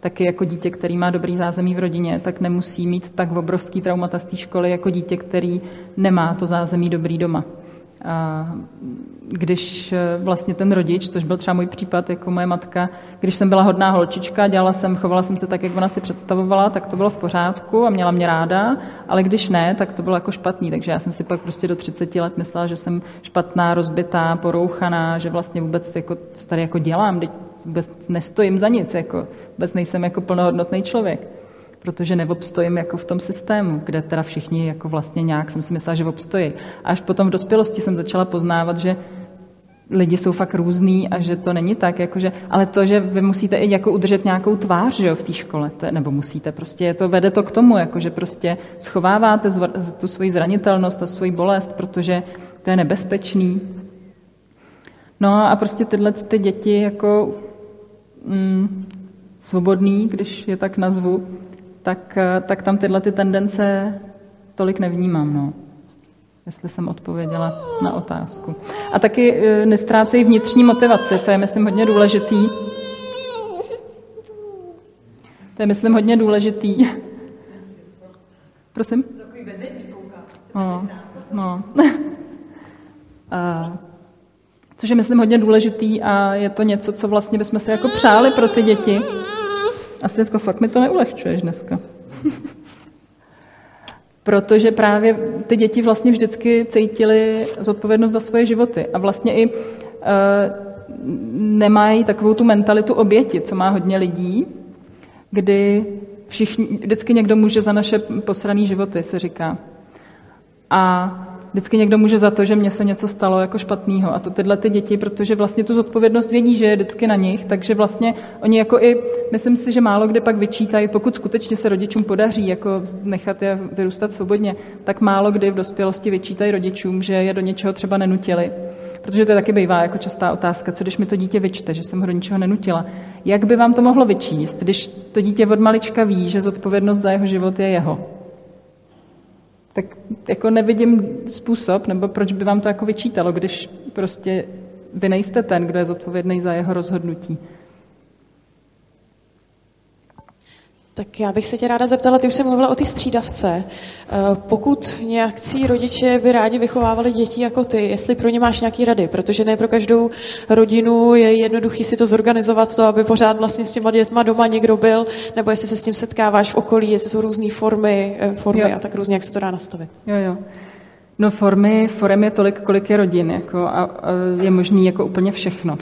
taky jako dítě, který má dobrý zázemí v rodině, tak nemusí mít tak obrovský traumata z té školy jako dítě, který nemá to zázemí dobrý doma. Když eh, vlastně ten rodič, což byl třeba můj případ, jako moje matka, když jsem byla hodná holčička, dělala jsem, chovala jsem se tak, jak ona si představovala, tak to bylo v pořádku a měla mě ráda, ale když ne, tak to bylo jako špatný. Takže já jsem si pak prostě do 30 let myslela, že jsem špatná, rozbitá, porouchaná, že vlastně vůbec jako, co tady jako dělám, vůbec nestojím za nic, jako, vůbec nejsem jako plnohodnotný člověk protože neobstojím jako v tom systému, kde teda všichni jako vlastně nějak jsem si myslela, že obstojí. Až potom v dospělosti jsem začala poznávat, že lidi jsou fakt různý a že to není tak, jakože, ale to, že vy musíte i jako udržet nějakou tvář že jo, v té škole, to, nebo musíte, prostě je to, vede to k tomu, jako, že prostě schováváte zv, tu svoji zranitelnost a svoji bolest, protože to je nebezpečný. No a prostě tyhle ty děti jako mm, svobodný, když je tak nazvu, tak, tak tam tyhle ty tendence tolik nevnímám. No jestli jsem odpověděla na otázku. A taky e, nestrácejí vnitřní motivaci, to je, myslím, hodně důležitý. To je, myslím, hodně důležitý. Prosím? No, no. *laughs* a, což je, myslím, hodně důležitý a je to něco, co vlastně bychom si jako přáli pro ty děti. A Středko, fakt mi to neulehčuješ dneska. *laughs* protože právě ty děti vlastně vždycky cítily zodpovědnost za svoje životy a vlastně i e, nemají takovou tu mentalitu oběti, co má hodně lidí, kdy všichni, vždycky někdo může za naše posrané životy, se říká. A vždycky někdo může za to, že mně se něco stalo jako špatného. A to tyhle ty děti, protože vlastně tu zodpovědnost vědí, že je vždycky na nich, takže vlastně oni jako i, myslím si, že málo kdy pak vyčítají, pokud skutečně se rodičům podaří jako nechat je vyrůstat svobodně, tak málo kdy v dospělosti vyčítají rodičům, že je do něčeho třeba nenutili. Protože to je taky bývá jako častá otázka, co když mi to dítě vyčte, že jsem ho do ničeho nenutila. Jak by vám to mohlo vyčíst, když to dítě od malička ví, že zodpovědnost za jeho život je jeho? Tak jako nevidím způsob, nebo proč by vám to jako vyčítalo, když prostě vy nejste ten, kdo je zodpovědný za jeho rozhodnutí. Tak já bych se tě ráda zeptala, ty už jsem mluvila o ty střídavce. Eh, pokud nějakcí rodiče by rádi vychovávali děti jako ty, jestli pro ně máš nějaký rady, protože ne pro každou rodinu je jednoduchý si to zorganizovat, to, aby pořád vlastně s těma dětma doma někdo byl, nebo jestli se s tím setkáváš v okolí, jestli jsou různé formy, eh, formy a tak různě, jak se to dá nastavit. Jo, jo. No formy, forem je tolik, kolik je rodin, jako, a, a je možný jako úplně všechno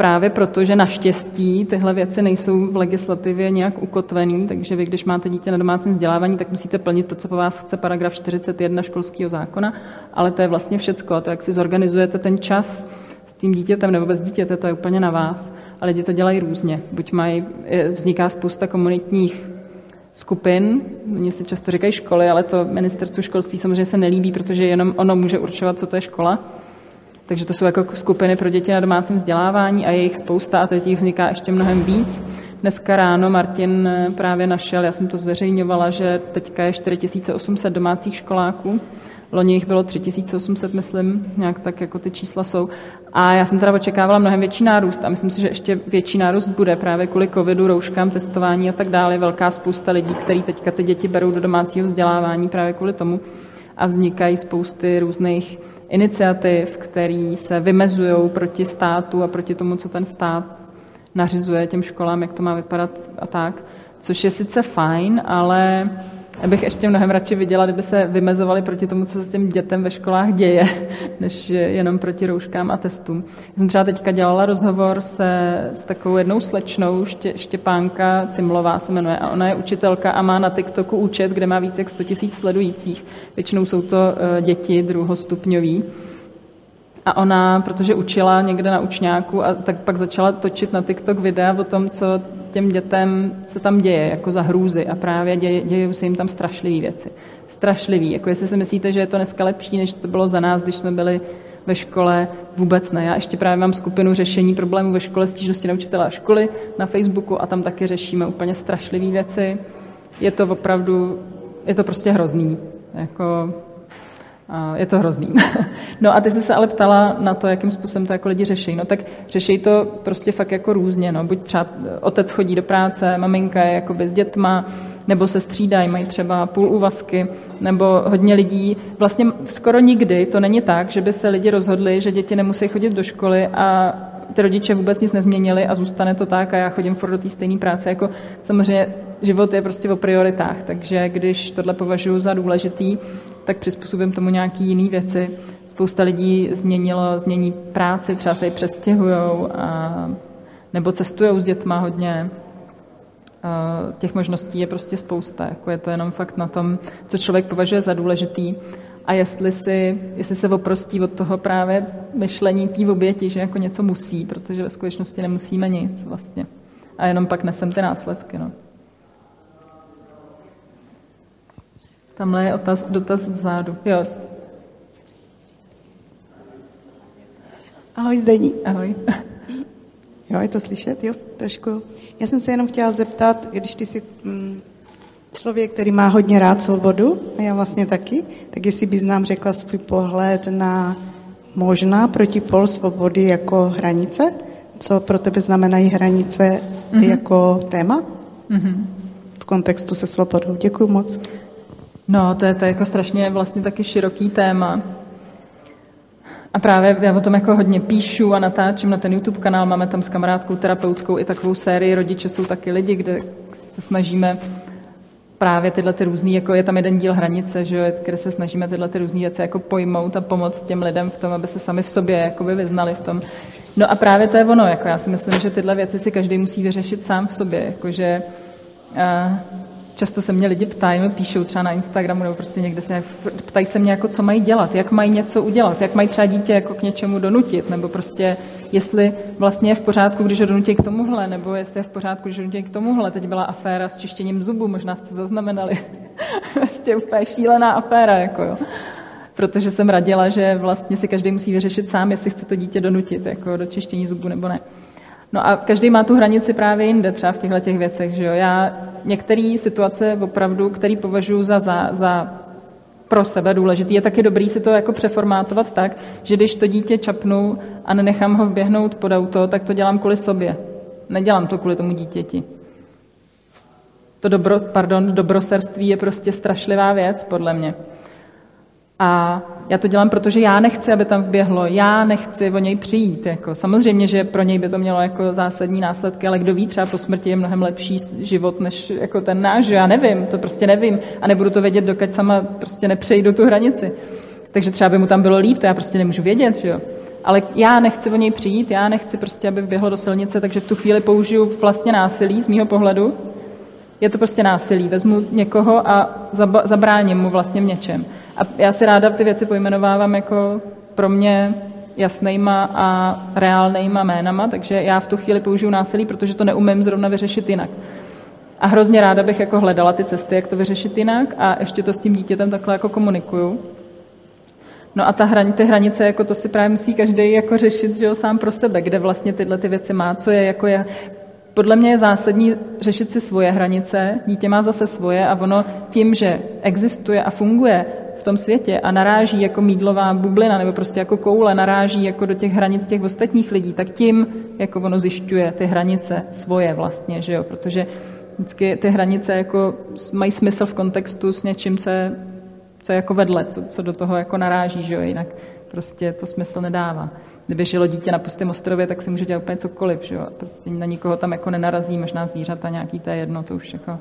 právě proto, že naštěstí tyhle věci nejsou v legislativě nějak ukotvený, takže vy, když máte dítě na domácím vzdělávání, tak musíte plnit to, co po vás chce paragraf 41 školského zákona, ale to je vlastně všecko. A to, jak si zorganizujete ten čas s tím dítětem nebo bez dítěte, to je úplně na vás. A lidi to dělají různě. Buď mají, vzniká spousta komunitních skupin, oni si často říkají školy, ale to ministerstvu školství samozřejmě se nelíbí, protože jenom ono může určovat, co to je škola. Takže to jsou jako skupiny pro děti na domácím vzdělávání a je jich spousta a teď jich vzniká ještě mnohem víc. Dneska ráno Martin právě našel, já jsem to zveřejňovala, že teďka je 4800 domácích školáků, loni jich bylo 3800, myslím, nějak tak jako ty čísla jsou. A já jsem teda očekávala mnohem větší nárůst a myslím si, že ještě větší nárůst bude právě kvůli covidu, rouškám, testování a tak dále. Velká spousta lidí, kteří teďka ty děti berou do domácího vzdělávání právě kvůli tomu a vznikají spousty různých iniciativ, které se vymezují proti státu a proti tomu, co ten stát nařizuje těm školám, jak to má vypadat a tak, což je sice fajn, ale bych ještě mnohem radši viděla, kdyby se vymezovali proti tomu, co se těm dětem ve školách děje, *laughs* než jenom proti rouškám a testům. Já jsem třeba teďka dělala rozhovor se, s takovou jednou slečnou, Ště, Štěpánka Cimlová se jmenuje, a ona je učitelka a má na TikToku účet, kde má více jak 100 tisíc sledujících. Většinou jsou to eh, děti druhostupňový. A ona, protože učila někde na učňáku, a tak pak začala točit na TikTok videa o tom, co těm dětem se tam děje, jako za hrůzy a právě děje, dějí se jim tam strašlivé věci. Strašlivý, jako jestli si myslíte, že je to dneska lepší, než to bylo za nás, když jsme byli ve škole, vůbec ne. Já ještě právě mám skupinu řešení problémů ve škole, stížnosti na učitele a školy na Facebooku a tam taky řešíme úplně strašlivé věci. Je to opravdu, je to prostě hrozný. Jako, je to hrozný. *laughs* no a ty jsi se ale ptala na to, jakým způsobem to jako lidi řeší. No tak řeší to prostě fakt jako různě. No. Buď třeba otec chodí do práce, maminka je jako s dětma, nebo se střídají, mají třeba půl úvazky, nebo hodně lidí. Vlastně skoro nikdy to není tak, že by se lidi rozhodli, že děti nemusí chodit do školy a ty rodiče vůbec nic nezměnili a zůstane to tak a já chodím furt do té stejné práce. Jako samozřejmě život je prostě o prioritách, takže když tohle považuji za důležitý, tak přizpůsobím tomu nějaký jiný věci. Spousta lidí změnilo, změní práci, třeba se ji přestěhují, nebo cestují s dětma hodně. Těch možností je prostě spousta. Jako je to jenom fakt na tom, co člověk považuje za důležitý a jestli, si, jestli se oprostí od toho právě myšlení té oběti, že jako něco musí, protože ve skutečnosti nemusíme nic vlastně. A jenom pak nesem ty následky. No. Tamhle je otaz, dotaz vzadu. Jo. Ahoj Zdení. Ahoj. Jo, je to slyšet, jo, trošku. Já jsem se jenom chtěla zeptat, když ty jsi mm, člověk, který má hodně rád svobodu, a já vlastně taky, tak jestli bys nám řekla svůj pohled na možná protipol svobody jako hranice, co pro tebe znamenají hranice mm-hmm. jako téma mm-hmm. v kontextu se svobodou. Děkuji moc. No, to je, to je jako strašně vlastně taky široký téma. A právě já o tom jako hodně píšu a natáčím na ten YouTube kanál, máme tam s kamarádkou, terapeutkou i takovou sérii Rodiče jsou taky lidi, kde se snažíme právě tyhle ty různý, jako je tam jeden díl hranice, že, kde se snažíme tyhle ty různé věci jako pojmout a pomoct těm lidem v tom, aby se sami v sobě jakoby vyznali v tom. No a právě to je ono, jako já si myslím, že tyhle věci si každý musí vyřešit sám v sobě, jakože Často se mě lidi ptají, píšou třeba na Instagramu nebo prostě někde se ptají se mě, jako co mají dělat, jak mají něco udělat, jak mají třeba dítě jako k něčemu donutit, nebo prostě jestli vlastně je v pořádku, když ho donutí k tomuhle, nebo jestli je v pořádku, když ho donutí k tomuhle. Teď byla aféra s čištěním zubů, možná jste zaznamenali. *laughs* prostě úplně šílená aféra, jako jo. Protože jsem radila, že vlastně si každý musí vyřešit sám, jestli chce to dítě donutit jako do čištění zubů nebo ne. No a každý má tu hranici právě jinde, třeba v těchto těch věcech. Že jo? Já některé situace opravdu, které považuji za, za, za pro sebe důležitý, je taky dobrý si to jako přeformátovat tak, že když to dítě čapnu a nenechám ho vběhnout pod auto, tak to dělám kvůli sobě. Nedělám to kvůli tomu dítěti. To dobro, pardon, dobroserství je prostě strašlivá věc, podle mě. A já to dělám, protože já nechci, aby tam vběhlo, já nechci o něj přijít. Jako. Samozřejmě, že pro něj by to mělo jako zásadní následky, ale kdo ví, třeba po smrti je mnohem lepší život než jako ten náš, já nevím, to prostě nevím a nebudu to vědět, dokud sama prostě nepřejdu tu hranici. Takže třeba by mu tam bylo líp, to já prostě nemůžu vědět, že jo. Ale já nechci o něj přijít, já nechci prostě, aby vběhlo do silnice, takže v tu chvíli použiju vlastně násilí z mýho pohledu. Je to prostě násilí. Vezmu někoho a zabráním mu vlastně v něčem. A já si ráda ty věci pojmenovávám jako pro mě jasnýma a reálnýma jménama, takže já v tu chvíli použiju násilí, protože to neumím zrovna vyřešit jinak. A hrozně ráda bych jako hledala ty cesty, jak to vyřešit jinak a ještě to s tím dítětem takhle jako komunikuju. No a ta hran, ty hranice, jako to si právě musí každý jako řešit že jo, sám pro sebe, kde vlastně tyhle ty věci má, co je jako je. Podle mě je zásadní řešit si svoje hranice, dítě má zase svoje a ono tím, že existuje a funguje v tom světě a naráží jako mídlová bublina nebo prostě jako koule, naráží jako do těch hranic těch ostatních lidí, tak tím jako ono zjišťuje ty hranice svoje vlastně, že jo, protože vždycky ty hranice jako mají smysl v kontextu s něčím, co je, co je jako vedle, co, co do toho jako naráží, že jo, jinak prostě to smysl nedává. Kdyby žilo dítě na pustém ostrově, tak si může dělat úplně cokoliv, že jo, prostě na nikoho tam jako nenarazí, možná zvířata nějaký, to je jedno, to už jako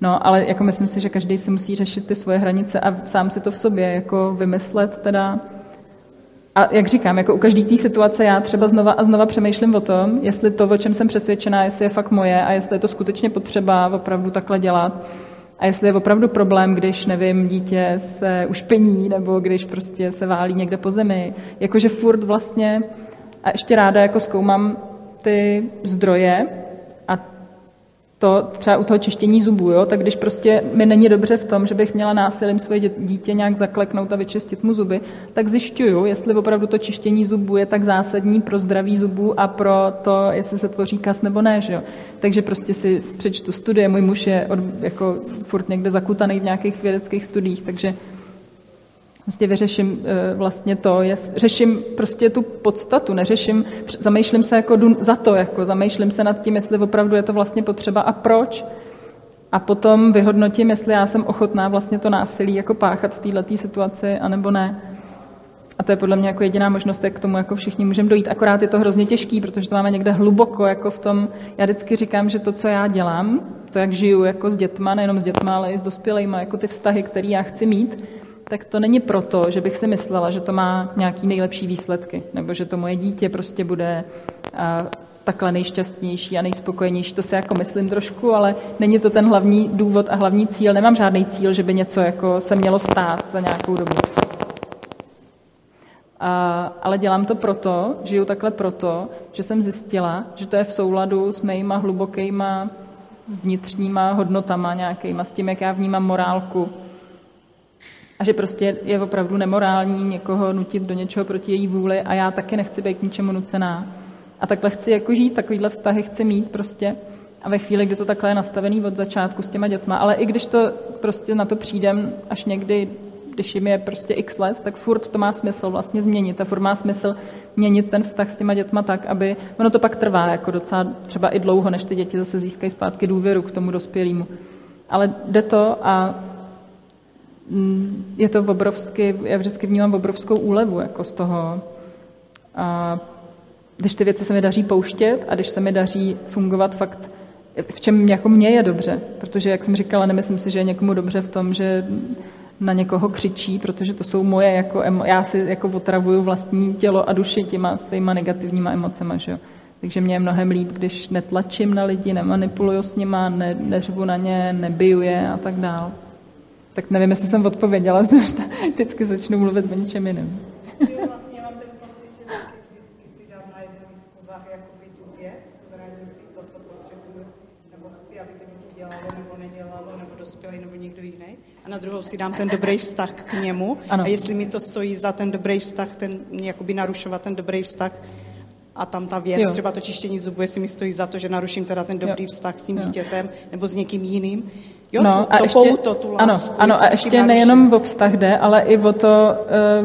No, ale jako myslím si, že každý si musí řešit ty svoje hranice a sám si to v sobě jako vymyslet teda. A jak říkám, jako u každé té situace já třeba znova a znova přemýšlím o tom, jestli to, o čem jsem přesvědčená, jestli je fakt moje a jestli je to skutečně potřeba opravdu takhle dělat. A jestli je opravdu problém, když, nevím, dítě se ušpení nebo když prostě se válí někde po zemi. Jakože furt vlastně, a ještě ráda jako zkoumám ty zdroje, to třeba u toho čištění zubů, jo, tak když prostě mi není dobře v tom, že bych měla násilím svoje dítě nějak zakleknout a vyčistit mu zuby, tak zjišťuju, jestli opravdu to čištění zubů je tak zásadní pro zdraví zubů a pro to, jestli se tvoří kas nebo ne. Že jo. Takže prostě si přečtu studie, můj muž je od, jako furt někde zakutaný v nějakých vědeckých studiích, takže Prostě vyřeším eh, vlastně to, je, řeším prostě tu podstatu, neřeším, zamýšlím se jako za to, jako zamýšlím se nad tím, jestli opravdu je to vlastně potřeba a proč. A potom vyhodnotím, jestli já jsem ochotná vlastně to násilí jako páchat v této situaci, anebo ne. A to je podle mě jako jediná možnost, jak k tomu jako všichni můžeme dojít. Akorát je to hrozně těžký, protože to máme někde hluboko jako v tom. Já vždycky říkám, že to, co já dělám, to, jak žiju jako s dětma, nejenom s dětma, ale i s dospělými, jako ty vztahy, které já chci mít, tak to není proto, že bych si myslela, že to má nějaký nejlepší výsledky, nebo že to moje dítě prostě bude takhle nejšťastnější a nejspokojenější. To si jako myslím trošku, ale není to ten hlavní důvod a hlavní cíl. Nemám žádný cíl, že by něco jako se mělo stát za nějakou dobu. A, ale dělám to proto, žiju takhle proto, že jsem zjistila, že to je v souladu s mýma hlubokýma vnitřníma hodnotama nějakýma, s tím, jak já vnímám morálku, a že prostě je opravdu nemorální někoho nutit do něčeho proti její vůli a já taky nechci být k ničemu nucená. A takhle chci jako žít, takovýhle vztahy chci mít prostě. A ve chvíli, kdy to takhle je nastavený od začátku s těma dětma, ale i když to prostě na to přijdem až někdy, když jim je prostě x let, tak furt to má smysl vlastně změnit. A furt má smysl měnit ten vztah s těma dětma tak, aby, ono to pak trvá jako docela třeba i dlouho, než ty děti zase získají zpátky důvěru k tomu dospělému. Ale jde to a je to obrovsky, já vždycky vnímám obrovskou úlevu jako z toho. A když ty věci se mi daří pouštět a když se mi daří fungovat fakt, v čem jako mě je dobře. Protože, jak jsem říkala, nemyslím si, že je někomu dobře v tom, že na někoho křičí, protože to jsou moje, jako emo- já si jako otravuju vlastní tělo a duši těma svýma negativníma emocema, že jo. Takže mě je mnohem líp, když netlačím na lidi, nemanipuluju s nima, ne, neřvu na ně, nebiju je a tak dále. Tak nevím, jestli jsem odpověděla, *laughs* že vždycky začnu mluvit o něčem jiném. *laughs* vlastně dospělý, nebo někdo jiný. A na druhou si dám ten dobrý vztah k němu. Ano. A jestli mi to stojí za ten dobrý vztah, ten jakoby narušovat ten dobrý vztah, a tam ta věc, jo. třeba to čištění zubů, jestli mi stojí za to, že naruším teda ten dobrý jo. vztah s tím jo. dítětem nebo s někým jiným. Jo, no, to, a to ještě, pouto, tu lásku, ano, ano a ještě nejenom o vztah jde, ale i o to,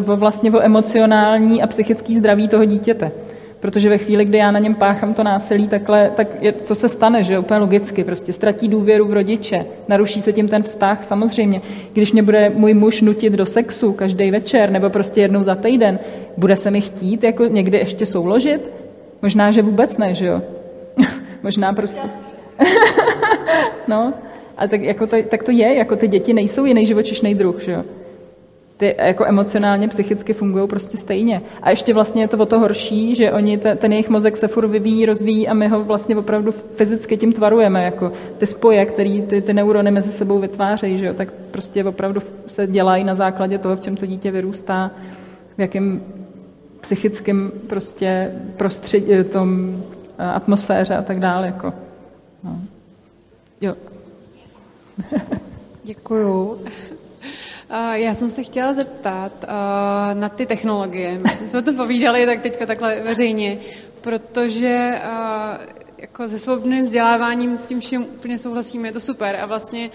eh, o vlastně o emocionální a psychický zdraví toho dítěte. Protože ve chvíli, kdy já na něm páchám to násilí, takhle, tak je, co se stane, že úplně logicky, prostě ztratí důvěru v rodiče, naruší se tím ten vztah, samozřejmě. Když mě bude můj muž nutit do sexu každý večer nebo prostě jednou za týden, bude se mi chtít jako někdy ještě souložit? Možná, že vůbec ne, že jo? *laughs* Možná prostě... *laughs* no, a tak, jako to, tak to je, jako ty děti nejsou jiný živočišný druh, že jo? ty jako emocionálně, psychicky fungují prostě stejně. A ještě vlastně je to o to horší, že oni, ten jejich mozek se furt vyvíjí, rozvíjí a my ho vlastně opravdu fyzicky tím tvarujeme, jako ty spoje, které ty, ty neurony mezi sebou vytvářejí, že jo, tak prostě opravdu se dělají na základě toho, v čem to dítě vyrůstá, v jakém psychickém prostě prostředí, tom eh, atmosféře a tak dále, jako. No. Jo. Děkuju. Já jsem se chtěla zeptat na ty technologie. My jsme to povídali tak teďka takhle veřejně, protože jako se svobodným vzděláváním s tím vším úplně souhlasíme, je to super a vlastně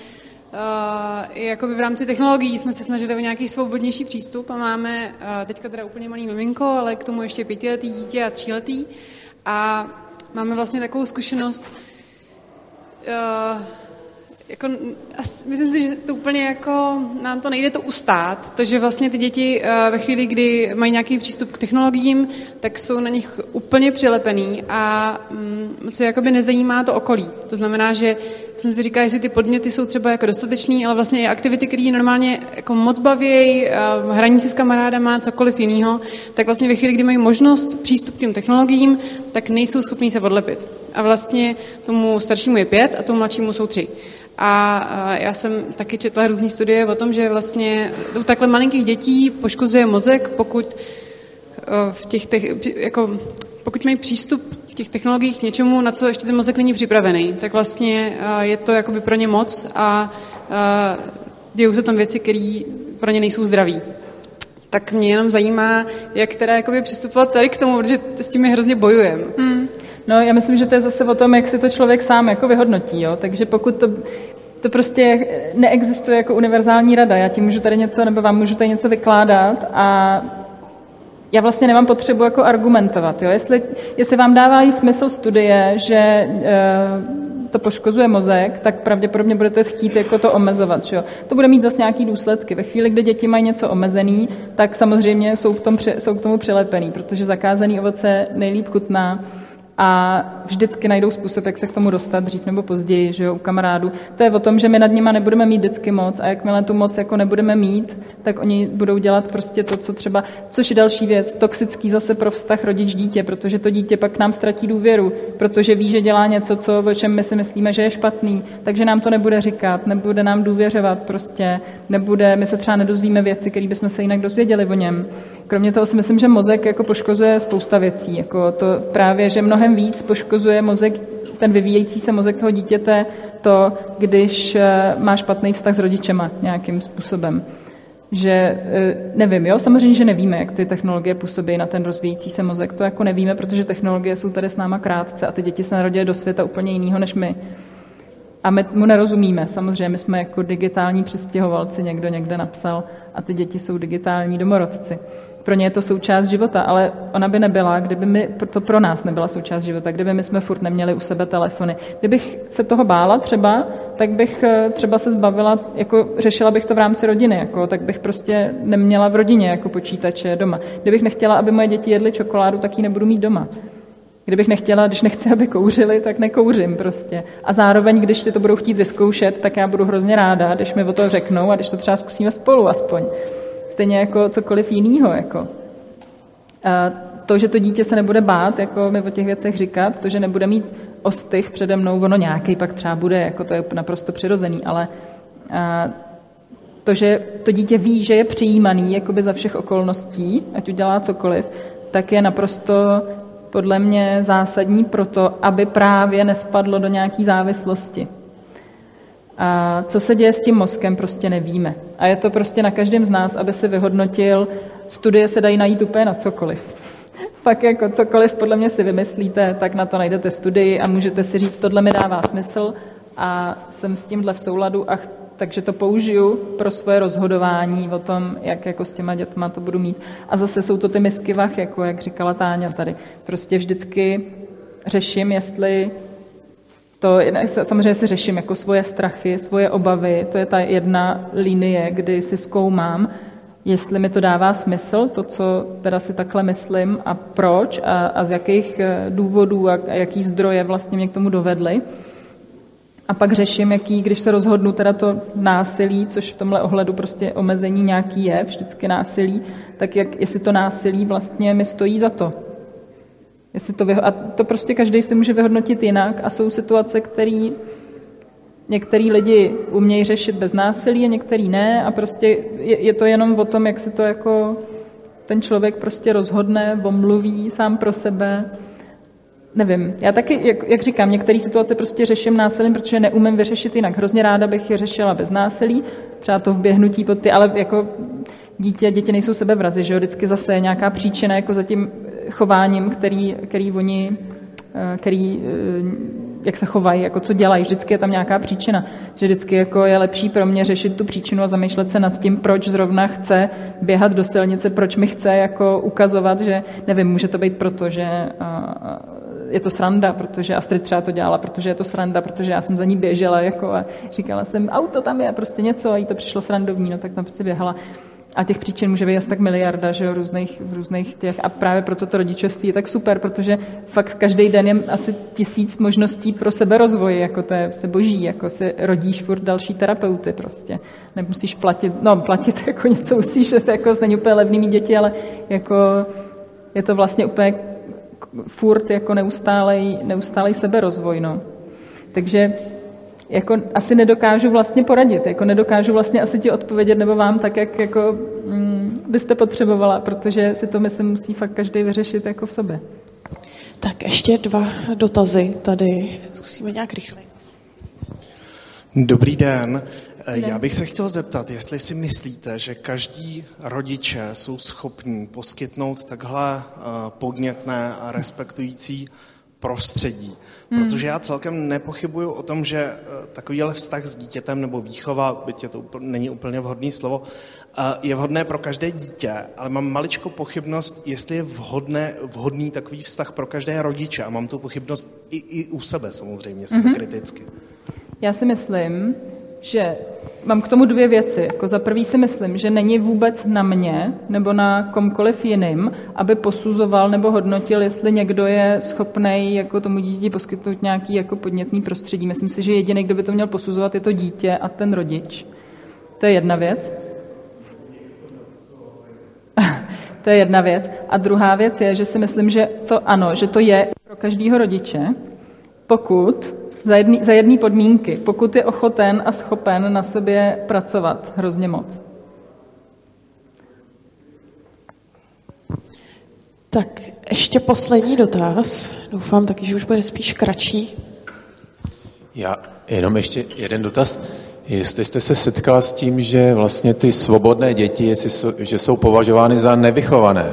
i jakoby v rámci technologií jsme se snažili o nějaký svobodnější přístup a máme teďka teda úplně malý miminko, ale k tomu ještě pětiletý dítě a tříletý a máme vlastně takovou zkušenost, jako, myslím si, že to úplně jako, nám to nejde to ustát, to, že vlastně ty děti uh, ve chvíli, kdy mají nějaký přístup k technologiím, tak jsou na nich úplně přilepený a um, moc je jakoby nezajímá to okolí. To znamená, že jsem si říkala, jestli ty podněty jsou třeba jako dostatečný, ale vlastně i aktivity, které normálně jako moc baví, uh, hraní si s kamarádama, cokoliv jiného, tak vlastně ve chvíli, kdy mají možnost přístup k těm technologiím, tak nejsou schopní se odlepit. A vlastně tomu staršímu je pět a tomu mladšímu jsou tři. A já jsem taky četla různé studie o tom, že vlastně u takhle malinkých dětí poškozuje mozek, pokud v těch, jako, pokud mají přístup v těch technologiích k něčemu, na co ještě ten mozek není připravený, tak vlastně je to jakoby pro ně moc a dějou se tam věci, které pro ně nejsou zdraví. Tak mě jenom zajímá, jak teda jakoby přistupovat tady k tomu, protože s tím my hrozně bojujeme. Hmm. No, já myslím, že to je zase o tom, jak si to člověk sám jako vyhodnotí. Jo? Takže pokud to, to prostě neexistuje jako univerzální rada, já ti můžu tady něco, nebo vám můžu tady něco vykládat a já vlastně nemám potřebu jako argumentovat. Jo? Jestli, jestli vám dává smysl studie, že e, to poškozuje mozek, tak pravděpodobně budete chtít jako to omezovat. Jo? To bude mít zase nějaký důsledky. Ve chvíli, kdy děti mají něco omezený, tak samozřejmě jsou, v tom, jsou k tomu přilepený, protože zakázaný ovoce nejlíp chutná a vždycky najdou způsob, jak se k tomu dostat dřív nebo později, že jo, u kamarádů. To je o tom, že my nad nima nebudeme mít vždycky moc a jakmile tu moc jako nebudeme mít, tak oni budou dělat prostě to, co třeba, což je další věc, toxický zase pro vztah rodič-dítě, protože to dítě pak nám ztratí důvěru, protože ví, že dělá něco, co, o čem my si myslíme, že je špatný, takže nám to nebude říkat, nebude nám důvěřovat prostě, nebude, my se třeba nedozvíme věci, které bychom se jinak dozvěděli o něm. Kromě toho si myslím, že mozek jako poškozuje spousta věcí, jako to právě, že mnohem víc poškozuje mozek, ten vyvíjející se mozek toho dítěte, to, když eh, má špatný vztah s rodičema nějakým způsobem. Že eh, nevím, jo, samozřejmě, že nevíme, jak ty technologie působí na ten rozvíjící se mozek, to jako nevíme, protože technologie jsou tady s náma krátce a ty děti se narodily do světa úplně jiného než my. A my mu nerozumíme. Samozřejmě my jsme jako digitální přistěhovalci, někdo někde napsal, a ty děti jsou digitální domorodci pro ně je to součást života, ale ona by nebyla, kdyby my, to pro nás nebyla součást života, kdyby my jsme furt neměli u sebe telefony. Kdybych se toho bála třeba, tak bych eh, třeba se zbavila, jako řešila bych to v rámci rodiny, jako, tak bych prostě neměla v rodině jako počítače doma. Kdybych nechtěla, aby moje děti jedly čokoládu, tak ji nebudu mít doma. Kdybych nechtěla, když nechci, aby kouřili, tak nekouřím prostě. A zároveň, když si to budou chtít vyzkoušet, tak já budu hrozně ráda, když mi o to řeknou a když to třeba zkusíme spolu aspoň stejně jako cokoliv jiného. Jako. To, že to dítě se nebude bát, jako mi o těch věcech říkat, to, že nebude mít ostych přede mnou, ono nějaký pak třeba bude, jako to je naprosto přirozený, ale a to, že to dítě ví, že je přijímaný jakoby za všech okolností, ať udělá cokoliv, tak je naprosto podle mě zásadní pro to, aby právě nespadlo do nějaké závislosti. A co se děje s tím mozkem, prostě nevíme. A je to prostě na každém z nás, aby si vyhodnotil, studie se dají najít úplně na cokoliv. *laughs* Pak jako cokoliv podle mě si vymyslíte, tak na to najdete studii a můžete si říct, tohle mi dává smysl a jsem s tímhle v souladu a takže to použiju pro svoje rozhodování o tom, jak jako s těma dětma to budu mít. A zase jsou to ty misky vach, jako jak říkala Táňa tady. Prostě vždycky řeším, jestli to samozřejmě si řeším jako svoje strachy, svoje obavy, to je ta jedna linie, kdy si zkoumám, jestli mi to dává smysl, to, co teda si takhle myslím a proč a, a z jakých eh, důvodů a, a jaký zdroje vlastně mě k tomu dovedly. a pak řeším, jaký, když se rozhodnu teda to násilí, což v tomhle ohledu prostě omezení nějaký je, vždycky násilí, tak jak, jestli to násilí vlastně mi stojí za to. Jestli to vyho- a to prostě každý si může vyhodnotit jinak a jsou situace, které některý lidi umějí řešit bez násilí a některý ne a prostě je, je to jenom o tom, jak se to jako ten člověk prostě rozhodne, omluví sám pro sebe. Nevím, já taky, jak, jak říkám, některé situace prostě řeším násilím, protože neumím vyřešit jinak. Hrozně ráda bych je řešila bez násilí, třeba to vběhnutí pod ty, ale jako dítě, děti nejsou sebevrazy, že jo, vždycky zase je nějaká příčina jako za tím chováním, který, který oni, eh, který, eh, jak se chovají, jako co dělají, vždycky je tam nějaká příčina. Že vždycky jako je lepší pro mě řešit tu příčinu a zamýšlet se nad tím, proč zrovna chce běhat do silnice, proč mi chce jako ukazovat, že nevím, může to být proto, že je to sranda, protože Astrid třeba to dělala, protože je to sranda, protože já jsem za ní běžela jako a říkala jsem, auto tam je, prostě něco a jí to přišlo srandovní, no tak tam prostě běhala. A těch příčin může být asi tak miliarda, že jo, různých, různých těch. A právě proto to rodičovství je tak super, protože fakt každý den je asi tisíc možností pro sebe rozvoj, jako to je se boží, jako se rodíš furt další terapeuty prostě. Nemusíš platit, no platit *laughs* jako něco musíš, to jako není úplně levný mít děti, ale jako je to vlastně úplně furt jako neustálej, neustálej seberozvoj, no. Takže jako asi nedokážu vlastně poradit, jako nedokážu vlastně asi ti odpovědět nebo vám tak, jak jako mm, byste potřebovala, protože si to myslím musí fakt každý vyřešit jako v sobě. Tak ještě dva dotazy tady. Zkusíme nějak rychle. Dobrý den. Já bych se chtěl zeptat, jestli si myslíte, že každý rodiče jsou schopní poskytnout takhle eh, podnětné a respektující prostředí. Hmm. Protože já celkem nepochybuju o tom, že eh, takovýhle vztah s dítětem nebo výchova, byť je to úplně, není úplně vhodné slovo, eh, je vhodné pro každé dítě, ale mám maličko pochybnost, jestli je vhodné, vhodný takový vztah pro každé rodiče. A mám tu pochybnost i, i u sebe samozřejmě, mm-hmm. kriticky. Já si myslím, že mám k tomu dvě věci. Jako za prvý si myslím, že není vůbec na mě nebo na komkoliv jiným, aby posuzoval nebo hodnotil, jestli někdo je schopný jako tomu dítě poskytnout nějaký jako podnětný prostředí. Myslím si, že jediný, kdo by to měl posuzovat, je to dítě a ten rodič. To je jedna věc. *laughs* to je jedna věc. A druhá věc je, že si myslím, že to ano, že to je pro každého rodiče, pokud za jedný, za jedný podmínky, pokud je ochoten a schopen na sobě pracovat hrozně moc. Tak ještě poslední dotaz. Doufám taky, že už bude spíš kratší. Já jenom ještě jeden dotaz. Jestli jste se setkala s tím, že vlastně ty svobodné děti, jestli jsou, že jsou považovány za nevychované.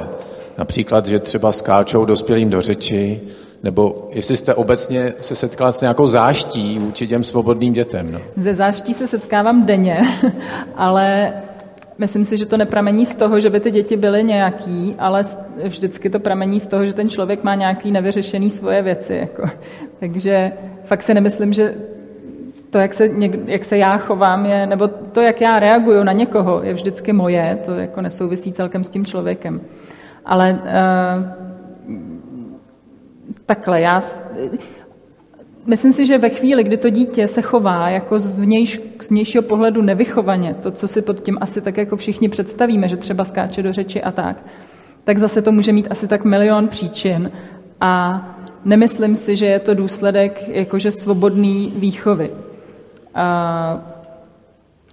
Například, že třeba skáčou dospělým do řeči, nebo jestli jste obecně se setkala s nějakou záští vůči těm svobodným dětem? No? Ze záští se setkávám denně, *laughs* ale myslím si, že to nepramení z toho, že by ty děti byly nějaký, ale vždycky to pramení z toho, že ten člověk má nějaký nevyřešený svoje věci. Jako. *laughs* Takže fakt si nemyslím, že to, jak se, něk, jak se já chovám, je, nebo to, jak já reaguju na někoho, je vždycky moje, to jako nesouvisí celkem s tím člověkem. Ale uh, takhle. Já myslím si, že ve chvíli, kdy to dítě se chová jako z, vnějš, z vnějšího pohledu nevychovaně, to, co si pod tím asi tak jako všichni představíme, že třeba skáče do řeči a tak, tak zase to může mít asi tak milion příčin a nemyslím si, že je to důsledek jakože svobodný výchovy. A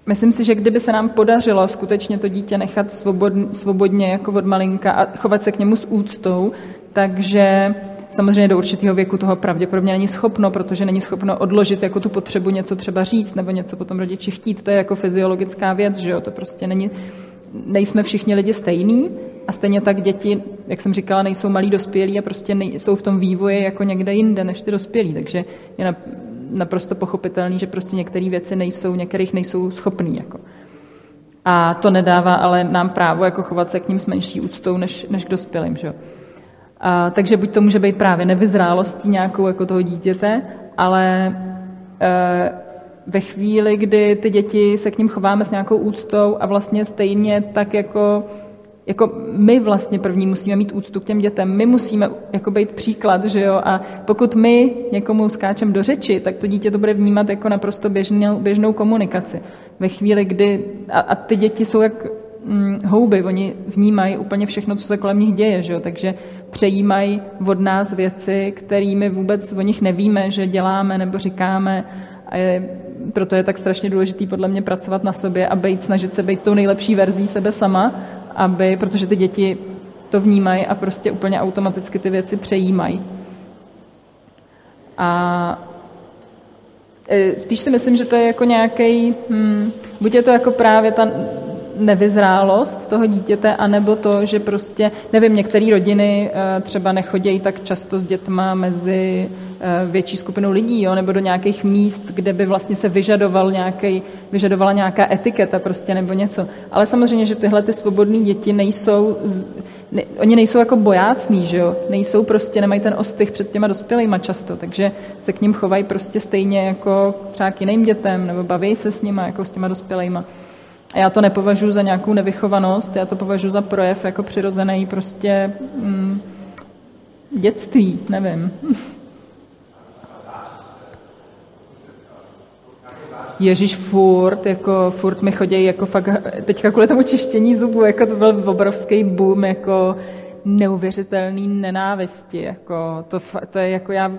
myslím si, že kdyby se nám podařilo skutečně to dítě nechat svobodně, jako od malinka a chovat se k němu s úctou, takže Samozřejmě do určitého věku toho pravděpodobně není schopno, protože není schopno odložit jako tu potřebu něco třeba říct nebo něco potom rodiči chtít. To je jako fyziologická věc, že jo? To prostě není, nejsme všichni lidi stejní a stejně tak děti, jak jsem říkala, nejsou malí dospělí a prostě nejsou v tom vývoji jako někde jinde než ty dospělí. Takže je naprosto pochopitelný, že prostě některé věci nejsou, některých nejsou schopný. Jako. A to nedává ale nám právo jako chovat se k ním s menší úctou než, než k dospělým. Že? A, takže buď to může být právě nevyzrálostí nějakou jako toho dítěte, ale e, ve chvíli, kdy ty děti se k ním chováme s nějakou úctou a vlastně stejně tak jako jako my vlastně první musíme mít úctu k těm dětem, my musíme jako být příklad, že jo, a pokud my někomu skáčem do řeči, tak to dítě to bude vnímat jako naprosto běžnou, běžnou komunikaci. Ve chvíli, kdy, a, a ty děti jsou jak hm, houby, oni vnímají úplně všechno, co se kolem nich děje, že jo, takže přejímají od nás věci, kterými vůbec o nich nevíme, že děláme nebo říkáme a je, proto je tak strašně důležitý podle mě pracovat na sobě a být, snažit se být tou nejlepší verzí sebe sama, aby, protože ty děti to vnímají a prostě úplně automaticky ty věci přejímají. A e, spíš si myslím, že to je jako nějaký, hmm, buď je to jako právě ta nevyzrálost toho dítěte, anebo to, že prostě, nevím, některé rodiny e, třeba nechodějí tak často s dětma mezi Eh, větší skupinu lidí, jo, nebo do nějakých míst, kde by vlastně se vyžadoval nějaký, vyžadovala nějaká etiketa prostě nebo něco. Ale samozřejmě, že tyhle ty svobodné děti nejsou, ne, oni nejsou jako bojácní, že jo, nejsou prostě, nemají ten ostych před těma dospělýma často, takže se k ním chovají prostě stejně jako třeba k jiným dětem, nebo baví se s nima jako s těma dospělejma. A já to nepovažuji za nějakou nevychovanost, já to považuji za projev jako přirozený prostě mm, dětství, nevím. *laughs* Ježíš furt, jako furt mi chodí jako fakt, teďka kvůli tomu čištění zubů, jako to byl obrovský boom, jako neuvěřitelný nenávisti, jako to, to je jako já,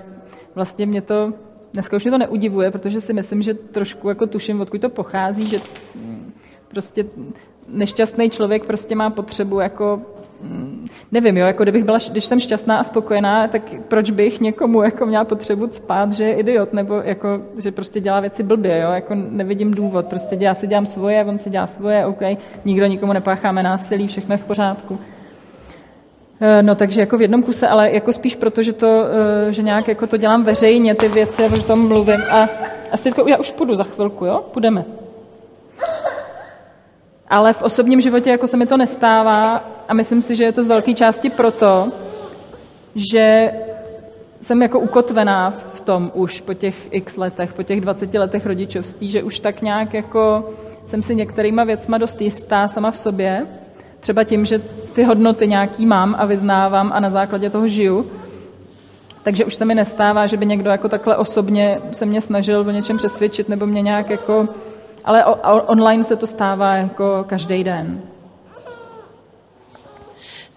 vlastně mě to, dneska už mě to neudivuje, protože si myslím, že trošku jako tuším, odkud to pochází, že prostě nešťastný člověk prostě má potřebu jako Mm, nevím, jo, jako kdybych byla, když jsem šťastná a spokojená, tak proč bych někomu jako měla potřebu spát, že je idiot, nebo jako, že prostě dělá věci blbě, jo, jako nevidím důvod, prostě já si dělám svoje, on si dělá svoje, OK, nikdo nikomu nepácháme násilí, všechno je v pořádku. Eh, no takže jako v jednom kuse, ale jako spíš proto, že, to, eh, že nějak jako to dělám veřejně, ty věci, že tom mluvím. A, a Stýtko, já už půjdu za chvilku, jo? Půjdeme. Ale v osobním životě jako se mi to nestává a myslím si, že je to z velké části proto, že jsem jako ukotvená v tom už po těch x letech, po těch 20 letech rodičovství, že už tak nějak jako jsem si některýma věcma dost jistá sama v sobě, třeba tím, že ty hodnoty nějaký mám a vyznávám a na základě toho žiju, takže už se mi nestává, že by někdo jako takhle osobně se mě snažil o něčem přesvědčit nebo mě nějak jako... Ale online se to stává jako každý den.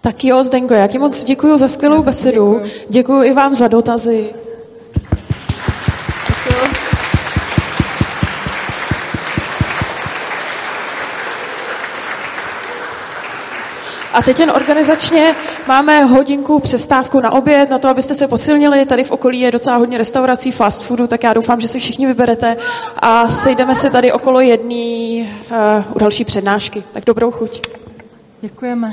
Tak jo, Zdenko, já ti moc děkuji za skvělou besedu. Děkuji i vám za dotazy. A teď jen organizačně máme hodinku přestávku na oběd, na to, abyste se posilnili. Tady v okolí je docela hodně restaurací fast foodu, tak já doufám, že si všichni vyberete a sejdeme se tady okolo jedné uh, u další přednášky. Tak dobrou chuť. Děkujeme.